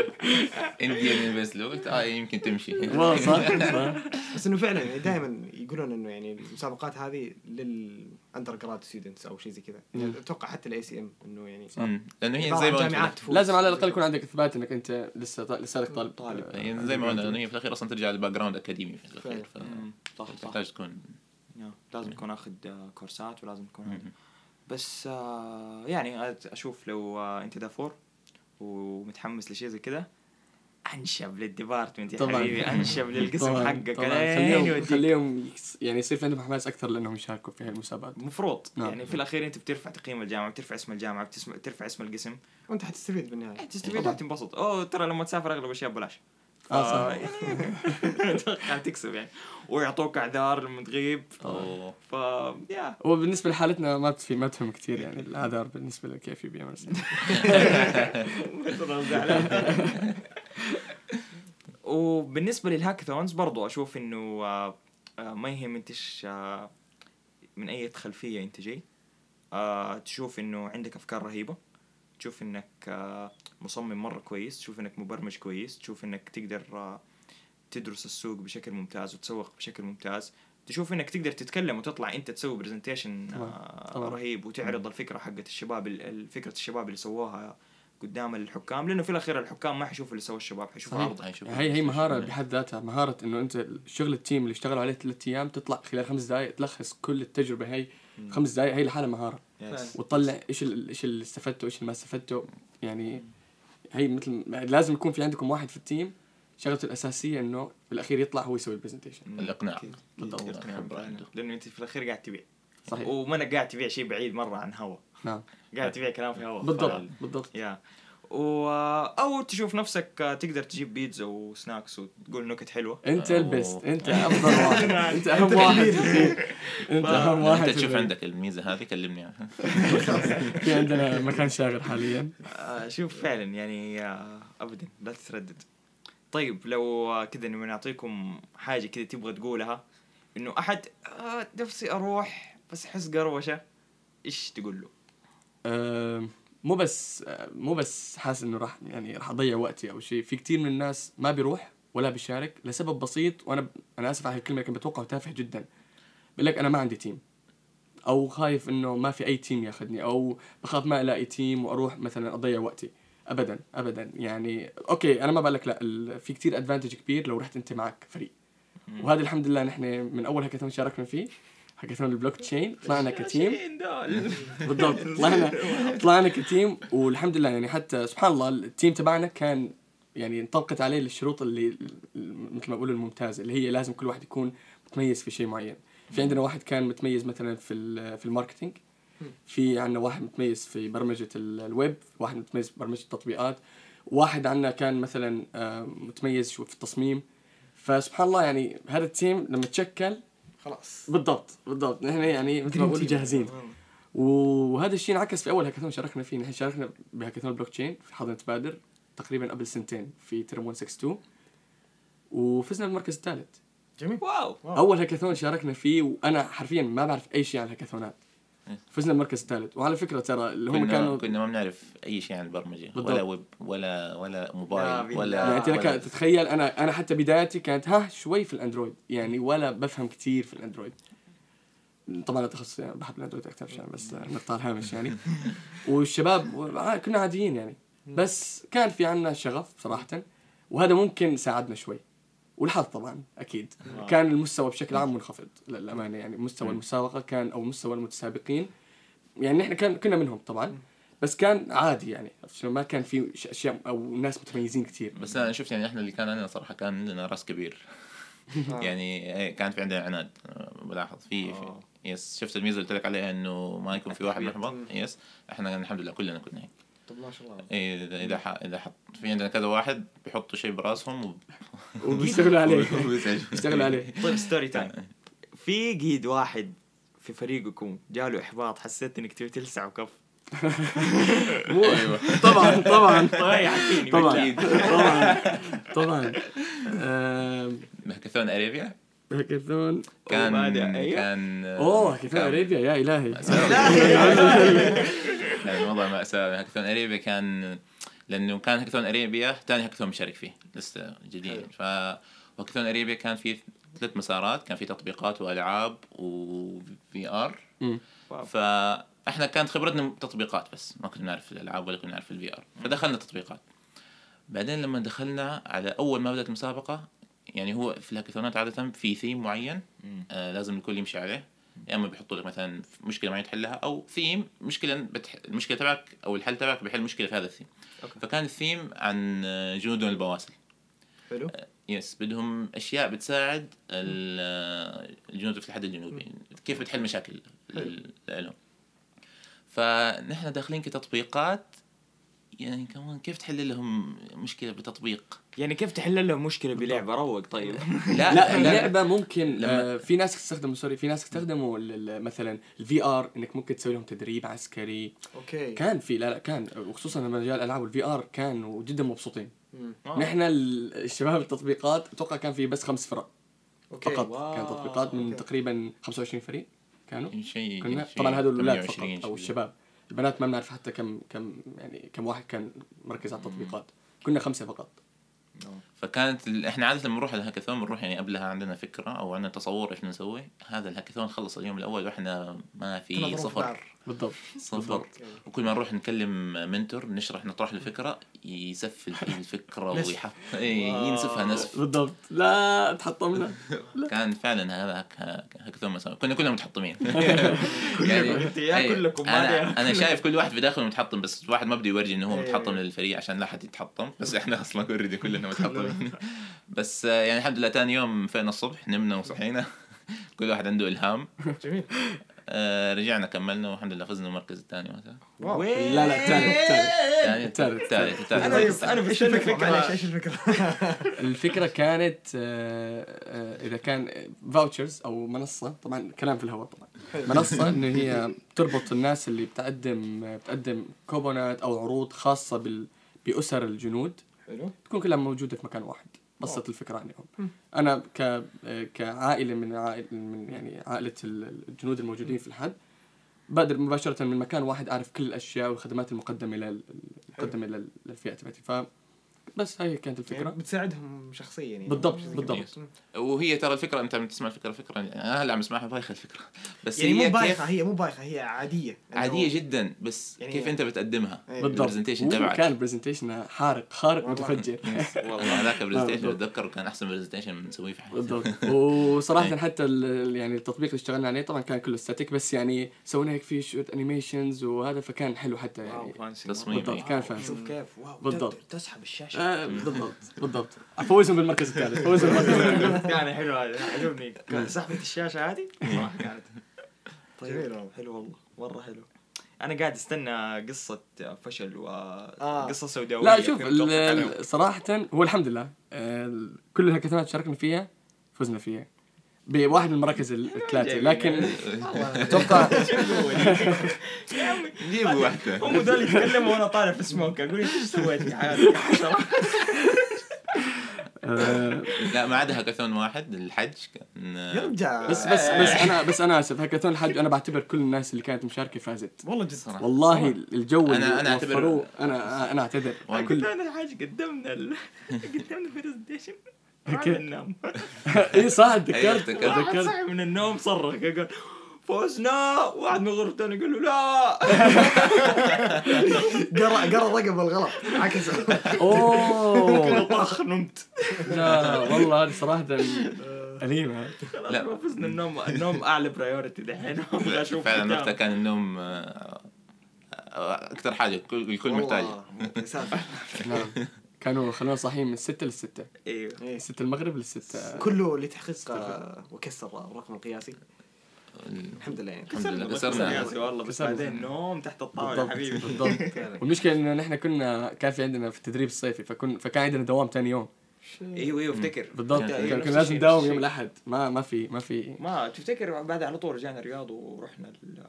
Indian بس لو قلت آه يمكن تمشي. والله صح صح. بس إنه فعلا دائما يقولون إنه يعني المسابقات هذه لل undergrad students أو شيء زي كذا يعني. أتوقع حتى ال ACM إنه يعني. لأنه هي زي عن ما. لازم على الأقل يكون عندك إثبات إنك أنت لسه لساتك طالب طالب. يعني زي ما قلنا لأنه هي في الأخير أصلا ترجع لل background academy في الأخير. صح فتحتاج تكون يا، لازم تكون آخذ كورسات ولازم تكون. بس آه، يعني أشوف لو آه، أنت دافور ومتحمس لشيء زي كذا أنشب لل department يا طبعاً. حبيبي أنشب للقسم طبعاً، حقك. طبعاً. لين خليهم. خليهم يعني يصير في عندهم حماس أكثر لأنهم يشاركوا في هاي المسابقات المفروض نعم. يعني في الأخير أنت بترفع تقييم الجامعة بترفع اسم الجامعة بتسم... ترفع اسم القسم. وأنت حتستفيد بالنهاية. يعني تستفيد طبعاً. وتنبسط أوه ترى لما تسافر أغلب الأشياء ببلاش. آه صح. يعني أتوقع تكسب يعني. ويعطوك أعذار لما تغيب. ف يا وبالنسبه لحالتنا ما تفي ما تفهم كثير يعني. الأعذار بالنسبة لكيف بيعمل وبالنسبة للهاكاثونز برضو أشوف إنه آه، آه، ما يهم انت آه، من أي خلفيه أنت جاي. تشوف إنه عندك أفكار رهيبة. تشوف إنك مصمم مرة كويس. تشوف إنك مبرمج كويس. تشوف إنك تقدر تدرس السوق بشكل ممتاز وتسوق بشكل ممتاز. تشوف إنك تقدر تتكلم وتطلع أنت تسوي presentation. رهيب وتعرض الفكرة حقت الشباب ال- فكرة الشباب اللي سووها قدام الحكام لأنه في الأخير الحكام ما حيشوفوا اللي سوى الشباب حيشوفوا هيشوف هي هي. مهارة بحد ذاتها مهارة إنه أنت شغل ال team اللي اشتغلوا عليه ثلاث أيام تطلع خلال خمس دقائق تلخص كل التجربة هي. خمس دقائق هي لحالها مهارة. وتطلع إيش ال- إيش اللي استفدته وايش اللي ما استفدته يعني هي مثل لازم يكون في عندكم واحد في ال team شغلته الأساسية إنه بالاخير يطلع هو يسوي ال presentation الإقناع. أكيد. بالضبط. اقناع brain. لأنه أنت في الأخير قاعد تبيع. صحيح. ومانك قاعد تبيع شيء بعيد مرة عن هوا. نعم. قاعد تبيع كلام في هوا بالضبط بالضبط. yeah. و... أو تشوف نفسك تقدر تجيب بيتزا و snacks وتقول نكت حلوة. أنت أوه. ال best أنت أفضل واحد. أنت أهم واحد. أنت أهم واحد انت تشوف. عندك الميزة هذه كلمني عنها. في عندنا مكان شاغر حاليا. آه شوف فعلا يعني آه ابدا لا تتردد. طيب لو آه، كذا نبغى نعطيكم حاجة كذا تبغى تقولها إنه أحد آه نفسي أروح بس أحس قروشة إيش تقول له؟ مو بس مو بس حاسس إنه راح يعني راح أضيع وقتي أو شيء. في كثير من الناس ما بيروح ولا بيشارك لسبب بسيط وأنا أنا آسف على الكلمة لكن بتوقع تافه جدا. بقول لك أنا ما عندي team أو خايف إنه ما في أي team ياخذني أو بخاف ما ألاقي team وأروح مثلا أضيع وقتي. ابدا ابدا. يعني okay أنا ما بقول لك لا في كثير advantage كبير لو رحت أنت معك فريق. وهذا الحمد لله نحن من أول هاكاثون شاركنا فيه. هاكاثون البلوك تشين طلعنا ك team. بالضبط طلعنا طلعنا ك team والحمد لله يعني حتى سبحان الله ال team تبعنا كان يعني انطبقت عليه الشروط اللي مثل ما بقولوا الممتازة اللي هي لازم كل واحد يكون متميز في شيء معين. في عندنا واحد كان متميز مثلا في في ال marketing في عندنا واحد متميز في برمجة ال- الويب واحد متميز في برمجة التطبيقات واحد عندنا كان مثلا آه، متميز في التصميم. فسبحان الله يعني هذا ال team لما تشكل خلاص. بالضبط بالضبط. نحن يعني مثل ما بقول جاهزين. وهذا الشيء انعكس في أول هاكاثون شاركنا فيه. نحن شاركنا بهاكاثون البلوك تشين في حاضنة بادر تقريبا قبل سنتين في ترم 162 وفزنا بالمركز الثالث. جميل. wow. wow. أول هاكاثون شاركنا فيه وأنا حرفيا ما بعرف أي شيء عن الهاكاثونات. فزنا بالمركز الثالث. وعلى فكرة ترى اللي هم كانوا كنا ما بنعرف أي شيء عن البرمجة. بالضبط. ولا ويب ولا ولا موبايل. ولا يعني أنت لك ولا- تتخيل أنا أنا حتى بدايتي كانت ها شوي في ال Android. يعني ولا بفهم كثير في ال Android. طبعا التخصص يعني بحب ال Android أكثر عشان بس نقطع الهامش يعني. والشباب ع- كنا عاديين يعني. بس كان في عنا شغف صراحة وهذا ممكن ساعدنا شوي. والحظ طبعا أكيد. آه. كان المستوى بشكل عام منخفض للأمانة يعني مستوى المسابقة كان أو مستوى المتسابقين. يعني نحن كان كنا منهم طبعا بس كان عادي يعني؟ ما كان في أشياء أو ناس متميزين كثير بس أنا شفت يعني إحنا اللي كان عندنا صراحة كان لنا راس كبير. آه. يعني إيه، كان في عندنا عناد آه، بلاحظ. في, في. آه. يس شفت الميزة اللي قلت لك عليها إنه ما يكون في واحد. محبط. يس إحنا الحمد لله كلنا كنا هيك. طب ما شاء الله. إيه، اذا إذا ح- إذا حط في عندنا كذا واحد بيحطوا شيء براسهم وب- وبيشتغلوا عليه. بيشتغلوا عليه. طيب story time في قد واحد في فريقكم جاله إحباط حسيت إنك تبي تلسع وكف مو طبعا طبعا. طيب طبعا. طبعا. طبعا. آم، hackathon Arabia؟ hackathon كان أيوه. كان أوه هاكاثون كان- Arabia يا إلهي. لا الموضوع مأساة. hackathon Arabia كان لأنه كان hackathon Arabia ثاني هاكاثون مشارك فيه لسه جديد. ف hackathon Arabia كان فيه ثلاث مسارات. كان فيه تطبيقات وألعاب و VR. فاحنا كانت خبرتنا تطبيقات بس ما كنا نعرف الألعاب ولا كنا نعرف ال VR فدخلنا تطبيقات. بعدين لما دخلنا على أول ما بدأت المسابقة يعني هو في ال hackathonات عادة في ثيم معين. آه لازم الكل يمشي عليه. يا إما بيحطوا لك مثلا مشكلة معينة تحلها أو ثيم مشكلة بتح... المشكلة تبعك أو الحل تبعك بيحل مشكلة في هذا ال theme okay. فكان الثيم عن آه، جنود البواسل. حلو. yes بدهم أشياء بتساعد آه، الجنود في الحد الجنوبي. كيف بتحل مشاكل لهم. فنحن داخلين كتطبيقات يعني كمان كيف تحل لهم مشكلة بتطبيق؟ يعني كيف تحل لهم مشكلة بلعبة؟ روق طيب. لا اللعبة ممكن لما- آه في ناس تستخدم sorry في ناس ال- مثلا ال VR إنك ممكن تسوي لهم تدريب عسكري. okay. كان في لا لا كان وخصوصا لما جاء الألعاب وال VR كانوا جدا مبسوطين. نحن ال- الشباب التطبيقات أتوقع كان في بس خمس فرق okay. فقط. wow. كان تطبيقات من okay. تقريبا 25 فريق كانوا. شيء كنا شيء طبعا هذول الأولاد 28 فقط أو. الشباب. البنات ما بنعرف حتى كم كم يعني كم واحد كان مركز على التطبيقات. كنا خمسة فقط. فكانت ال... إحنا عادة لما نروح الهاكاثون بنروح يعني قبلها عندنا فكرة أو عندنا تصور إيش بنسوي هذا الهاكاثون خلص اليوم الأول وإحنا ما في صفر. بالضبط صفر بالضبط. وكل ما نروح نكلم منتور نشرح نطرح الفكرة يسفل في الفكرة إيه، ينسفها نسف. بالضبط. لا تحطمنا. كان فعلا هذا هاكاثون كنا كلنا متحطمين. أي، كلكم، أنا. أنا شايف كل واحد في داخله متحطم بس واحد ما بده يورجي إنه هو. متحطم للفريق عشان لا حد يتحطم بس إحنا أصلا اوريدي كلنا متحطمين. بس يعني الحمد لله ثاني يوم فينا الصبح نمنا وصحينا. كل واحد عنده إلهام. جميل. آه، رجعنا كملنا والحمد لله فزنا المركز الثاني مثلا؟ لا، لا، الثالث، الثالث. الثالث الثالث أنا إيش الفكرة؟ معلش إيش الفكرة؟ الفكرة كانت آه، آه، إذا كان فاوتشرز أو منصة طبعا كلام في الهواء طبعا منصة انه هي تربط الناس اللي بتقدم بتقدم كوبونات أو عروض خاصة بال بأسر الجنود حلو تكون كلها موجودة في مكان واحد بسط الفكرة عنهم أنا ك كعائلة من عائله من يعني عائلة الجنود الموجودين في الحد بقدر مباشرة من مكان واحد أعرف كل الأشياء والخدمات المقدمة لل- المقدمة لل- للفئة تبعتي. ف بس هاي كانت يعني الفكرة بتساعدهم شخصيا يعني بالضبط، بالضبط. وهي ترى الفكرة أنت عم تسمع الفكرة فكره أنا هلأ عم اسمعها بايخة الفكرة بس يعني هي مو بايخه هي مو بايخة هي عادية عادية جدا بس يعني كيف أنت بتقدمها إيه. بالضبط ال presentation تبعك. كان presentation حارق خارق. متفجر والله هذاك ال presentation بالضبط. بتذكر كان أحسن presentation بنسويه في حياتي بالضبط وصراحة أي. حتى ال- يعني التطبيق اللي اشتغلنا عليه طبعا كان كله static بس يعني سوينا هيك في شوية animations وهذا فكان حلو حتى يعني تصميم. بالضبط كان فانسي شوف كيف واو بالضبط. تسحب الشاشة بالضبط بالضبط. أفوزهم بالمركز الثالث فوزهم بالمركز الثالث. كان حلو هذا عجبني. كان سحبة الشاشة هذه؟ صراحة كانت. جميل والله. حلو والله مرة حلو. أنا قاعد أستنى قصة فشل آه. وقصة سوداوية لا شوف صراحة هو الحمد لله آه، كل الهاكاثونات شاركنا فيها فزنا فيها. بواحد من المراكز الثلاثة. لكن أتوقع جيبوا واحدة. هم دول يتكلموا وأنا طالع في سموك أقول إيش سويت في حياتك؟ لا ما عدا هاكاثون واحد الحج كان يرجع. بس بس بس أنا بس أنا آسف. هاكاثون الحج أنا بعتبر كل الناس اللي كانت مشاركة فازت. والله جد. صراحة. والله الجو أنا أعتبر- وفروه أنا أنا أعتذر. كل كنا الحاج قدمنا. قدمنا البرزنتيشن okay. ننام إي صح أيوة، تذكرت. تذكرت. صحي من النوم صرخ يقول فوزنا. واحد من غرفته يقول له لا. قرأ قرأ الرقم بالغلط عكس أوه. طخ نمت. لا والله هذه صراحة أليمة. لا. فزنا. النوم النوم أعلى priority دحين. فعلا. وقتها كان النوم آه، آه، أكثر حاجة الكل الكل كانوا خلونا صاحيين من الستة للستة إيوه. إيه. ستة المغرب للستة كله لتحقيق آه، وكسر الرقم القياسي. الحمد لله. يعني الحمد لله. كسرنا. كسرنا. ياسي والله بس كسرنا. بعدين نوم تحت الطاولة حبيبي. بالضبط. والمشكلة انه نحن كنا كان في عندنا في التدريب الصيفي فكن فكان عندنا دوام ثاني يوم. إيوه إيوه افتكر. بالضبط. كان لازم نداوم يوم. الأحد. ما ما في ما في. ما تفتكر بعد على طول رجعنا الرياض ورحنا ال...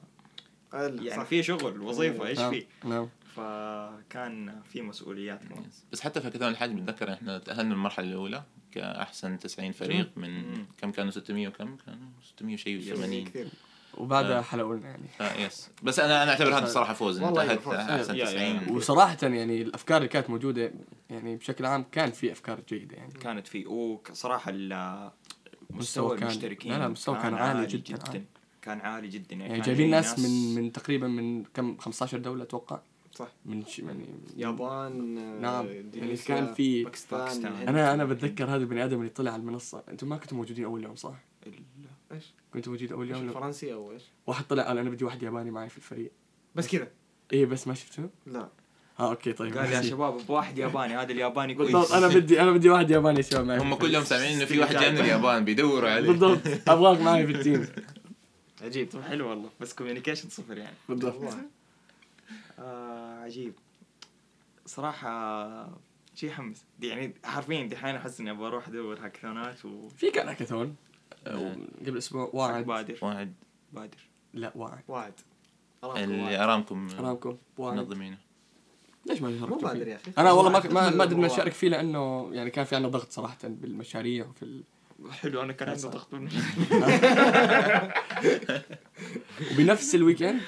ال- يعني. في شغل وظيفة إيش نعم في؟ نعم. فكان في مسؤوليات كمان. بس حتى في هاكاثون الحج بتذكر إحنا تأهلنا المرحله الأولى كأحسن 90 فريق من مم. كم كانوا؟ 600 وكم كانوا؟ 600 شيء شيء 80 كثير. وبعدها آه. حلقوا لنا يعني. آه يس بس أنا أنا أعتبر هذا الصراحه فوز. فوز. أحسن يا- يا- 90 وصراحة يعني الأفكار اللي كانت موجودة يعني بشكل عام كان في أفكار جيدة يعني. كانت في وصراحة ال- مستوى المشتركين لا لا، مستوى كان عالي جداً، عالي. كان عالي جدا. يعني, يعني جايبين ناس من من تقريبا من كم؟ 15 دولة أتوقع. صح من ش- يعني يابان آه، نعم. يعني كان في- باكستان باكستان. أنا أنا بتذكر هذا البني آدم اللي طلع على المنصة أنتم ما كنتوا موجودين أول يوم صح؟ ال- إيش؟ كنتوا موجودين أول يوم فرنسي أو إيش؟ واحد طلع قال أنا بدي واحد ياباني معي في الفريق بس كذا إيه بس ما شفته؟ لا آه okay طيب قال يا. شباب بواحد ياباني هذا الياباني كويس بالضبط أنا بدي أنا بدي واحد ياباني يا شباب معي هم. كلهم سامعين إنه في واحد جاي من اليابان بيدوروا عليه بالضبط أبغاك معي في ال team عجيب طب حلو والله بس communication صفر يعني بالضبط. آه عجيب. صراحة شيء يحمس دي يعني حرفيا دحين أحس إني أبغى أروح أدور hackathonات و في كان هاكاثون؟ آه، قبل أسبوع. واعد بادر واحد. بادر لا واعد واعد اللي واعد. أرامكو ارامكو واعد منظمينه. ليش ما مو شاركتوا بادر؟ يا أخي. أنا والله ما واعد. ما واعد. نشارك فيه لأنه يعني كان في عندنا ضغط صراحة بالمشاريع وفي ال... حلو أنا كان عندي. ضغط وبنفس ال weekend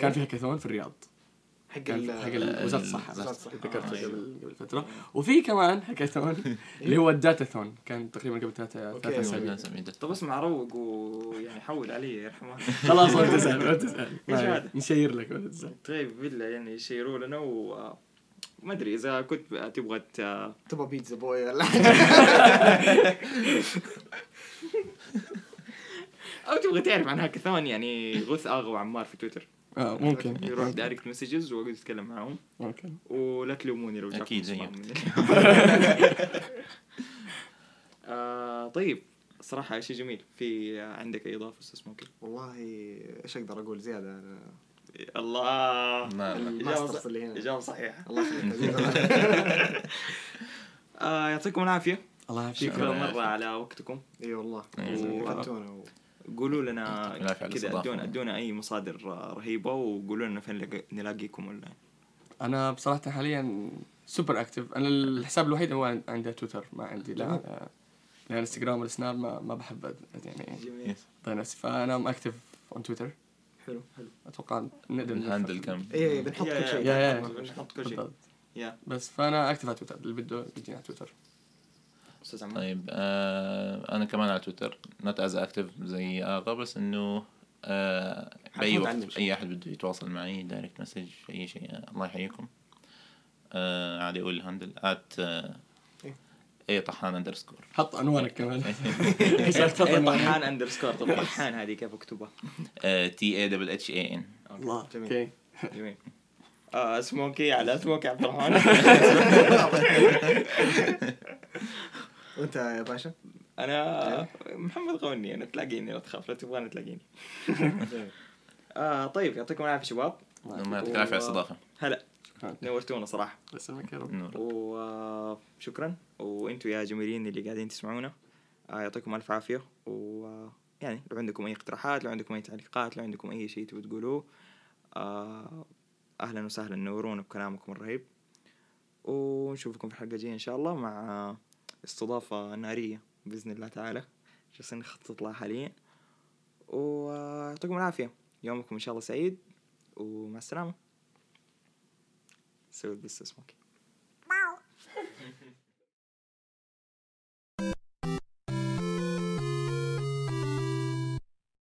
كان في هاكاثون في الرياض. حق حق وزارة الصحة. وزارة الصحة. ذكرته آه، قبل قبل فترة. وفي كمان هاكاثون اللي هو ال datathon. كان تقريبا قبل ثلاثة ثلاثة. أسابيع. طب اسمع روق ويعني حول علي يرحمه. خلاص وانت تسال تسال ما- هذا؟ نشير لك وانت تسال طيب بالله يعني يشيروا لنا و ما أدري إذا كنت تبغى تبغى بيتزا بوي ولا؟ أو تبغى تعرف عن هاكاثون يعني غث آغا وعمار في تويتر. آه ممكن. يروح دايركت مسجز واقعد اتكلم معاهم. ممكن. ولا تلوموني لو زيك. من اليوم. آه طيب صراحة شيء جميل. في عندك أي إضافة أستاذ سموكي؟ والله إيش أقدر أقول؟ زيادة أنا. الله. ما-. ال masters اللي هنا. إجابة صحيحة الله يخليك. آه يعطيكم العافية. الله يعافيك. شكرا مرة على وقتكم. إي والله. قولوا لنا كذا. ادونا أدونا أي مصادر رهيبة وقولوا لنا فين نلاقي- نلاقيكم أونلاين أنا بصراحة حاليا super active أنا الحساب الوحيد هو عندي تويتر ما عندي لا على- لا انستغرام ولا سناب ما, ما بحب يعني جميل. نفسي. فأنا active on تويتر. حلو حلو. أتوقع نقدر ال handle كم. اي اي بنحط كل شيء. يا- يا. بنحط كل شيء. بس فأنا active على تويتر. اللي بده يجيني على تويتر. أستاذ عمار طيب آه أنا كمان على تويتر not as active زي آغا بس إنه آه بأي وقت. أي أحد بده يتواصل معي direct message أي شيء آه، الله يحييكم. آه عادي أقول ال handle at آه إيه. A طحان underscore حط عنوانك كمان. إيه عنوانك طحان underscore طب طحان هذه كيف اكتبها؟ T A double H A N الله جميل. جميل. آه سموكي على سموكي عبد الرحمن. وانت يا باشا؟ أنا محمد غوني أنا تلاقيني لا تخاف لا تبغاني تلاقيني. آه طيب يعطيكم العافية شباب. ما يعطيك العافية على الاستضافه هلا. نورتونا صراحة. الله يسلمك يا رب. وشكرا وأنتم يا جميلين اللي قاعدين تسمعونا آه يعطيكم ألف عافية. و آه، يعني لو عندكم أي اقتراحات لو عندكم أي تعليقات لو عندكم أي شيء تبغوا تقولوه آه أهلا وسهلا نورونا بكلامكم الرهيب. ونشوفكم في الحلقة الجاية إن شاء الله مع استضافة نارية بإذن الله تعالى جالسين نخطط لها حاليا. ويعطيكم العافية. يومكم إن شاء الله سعيد ومع السلامة. سوي بس اسمك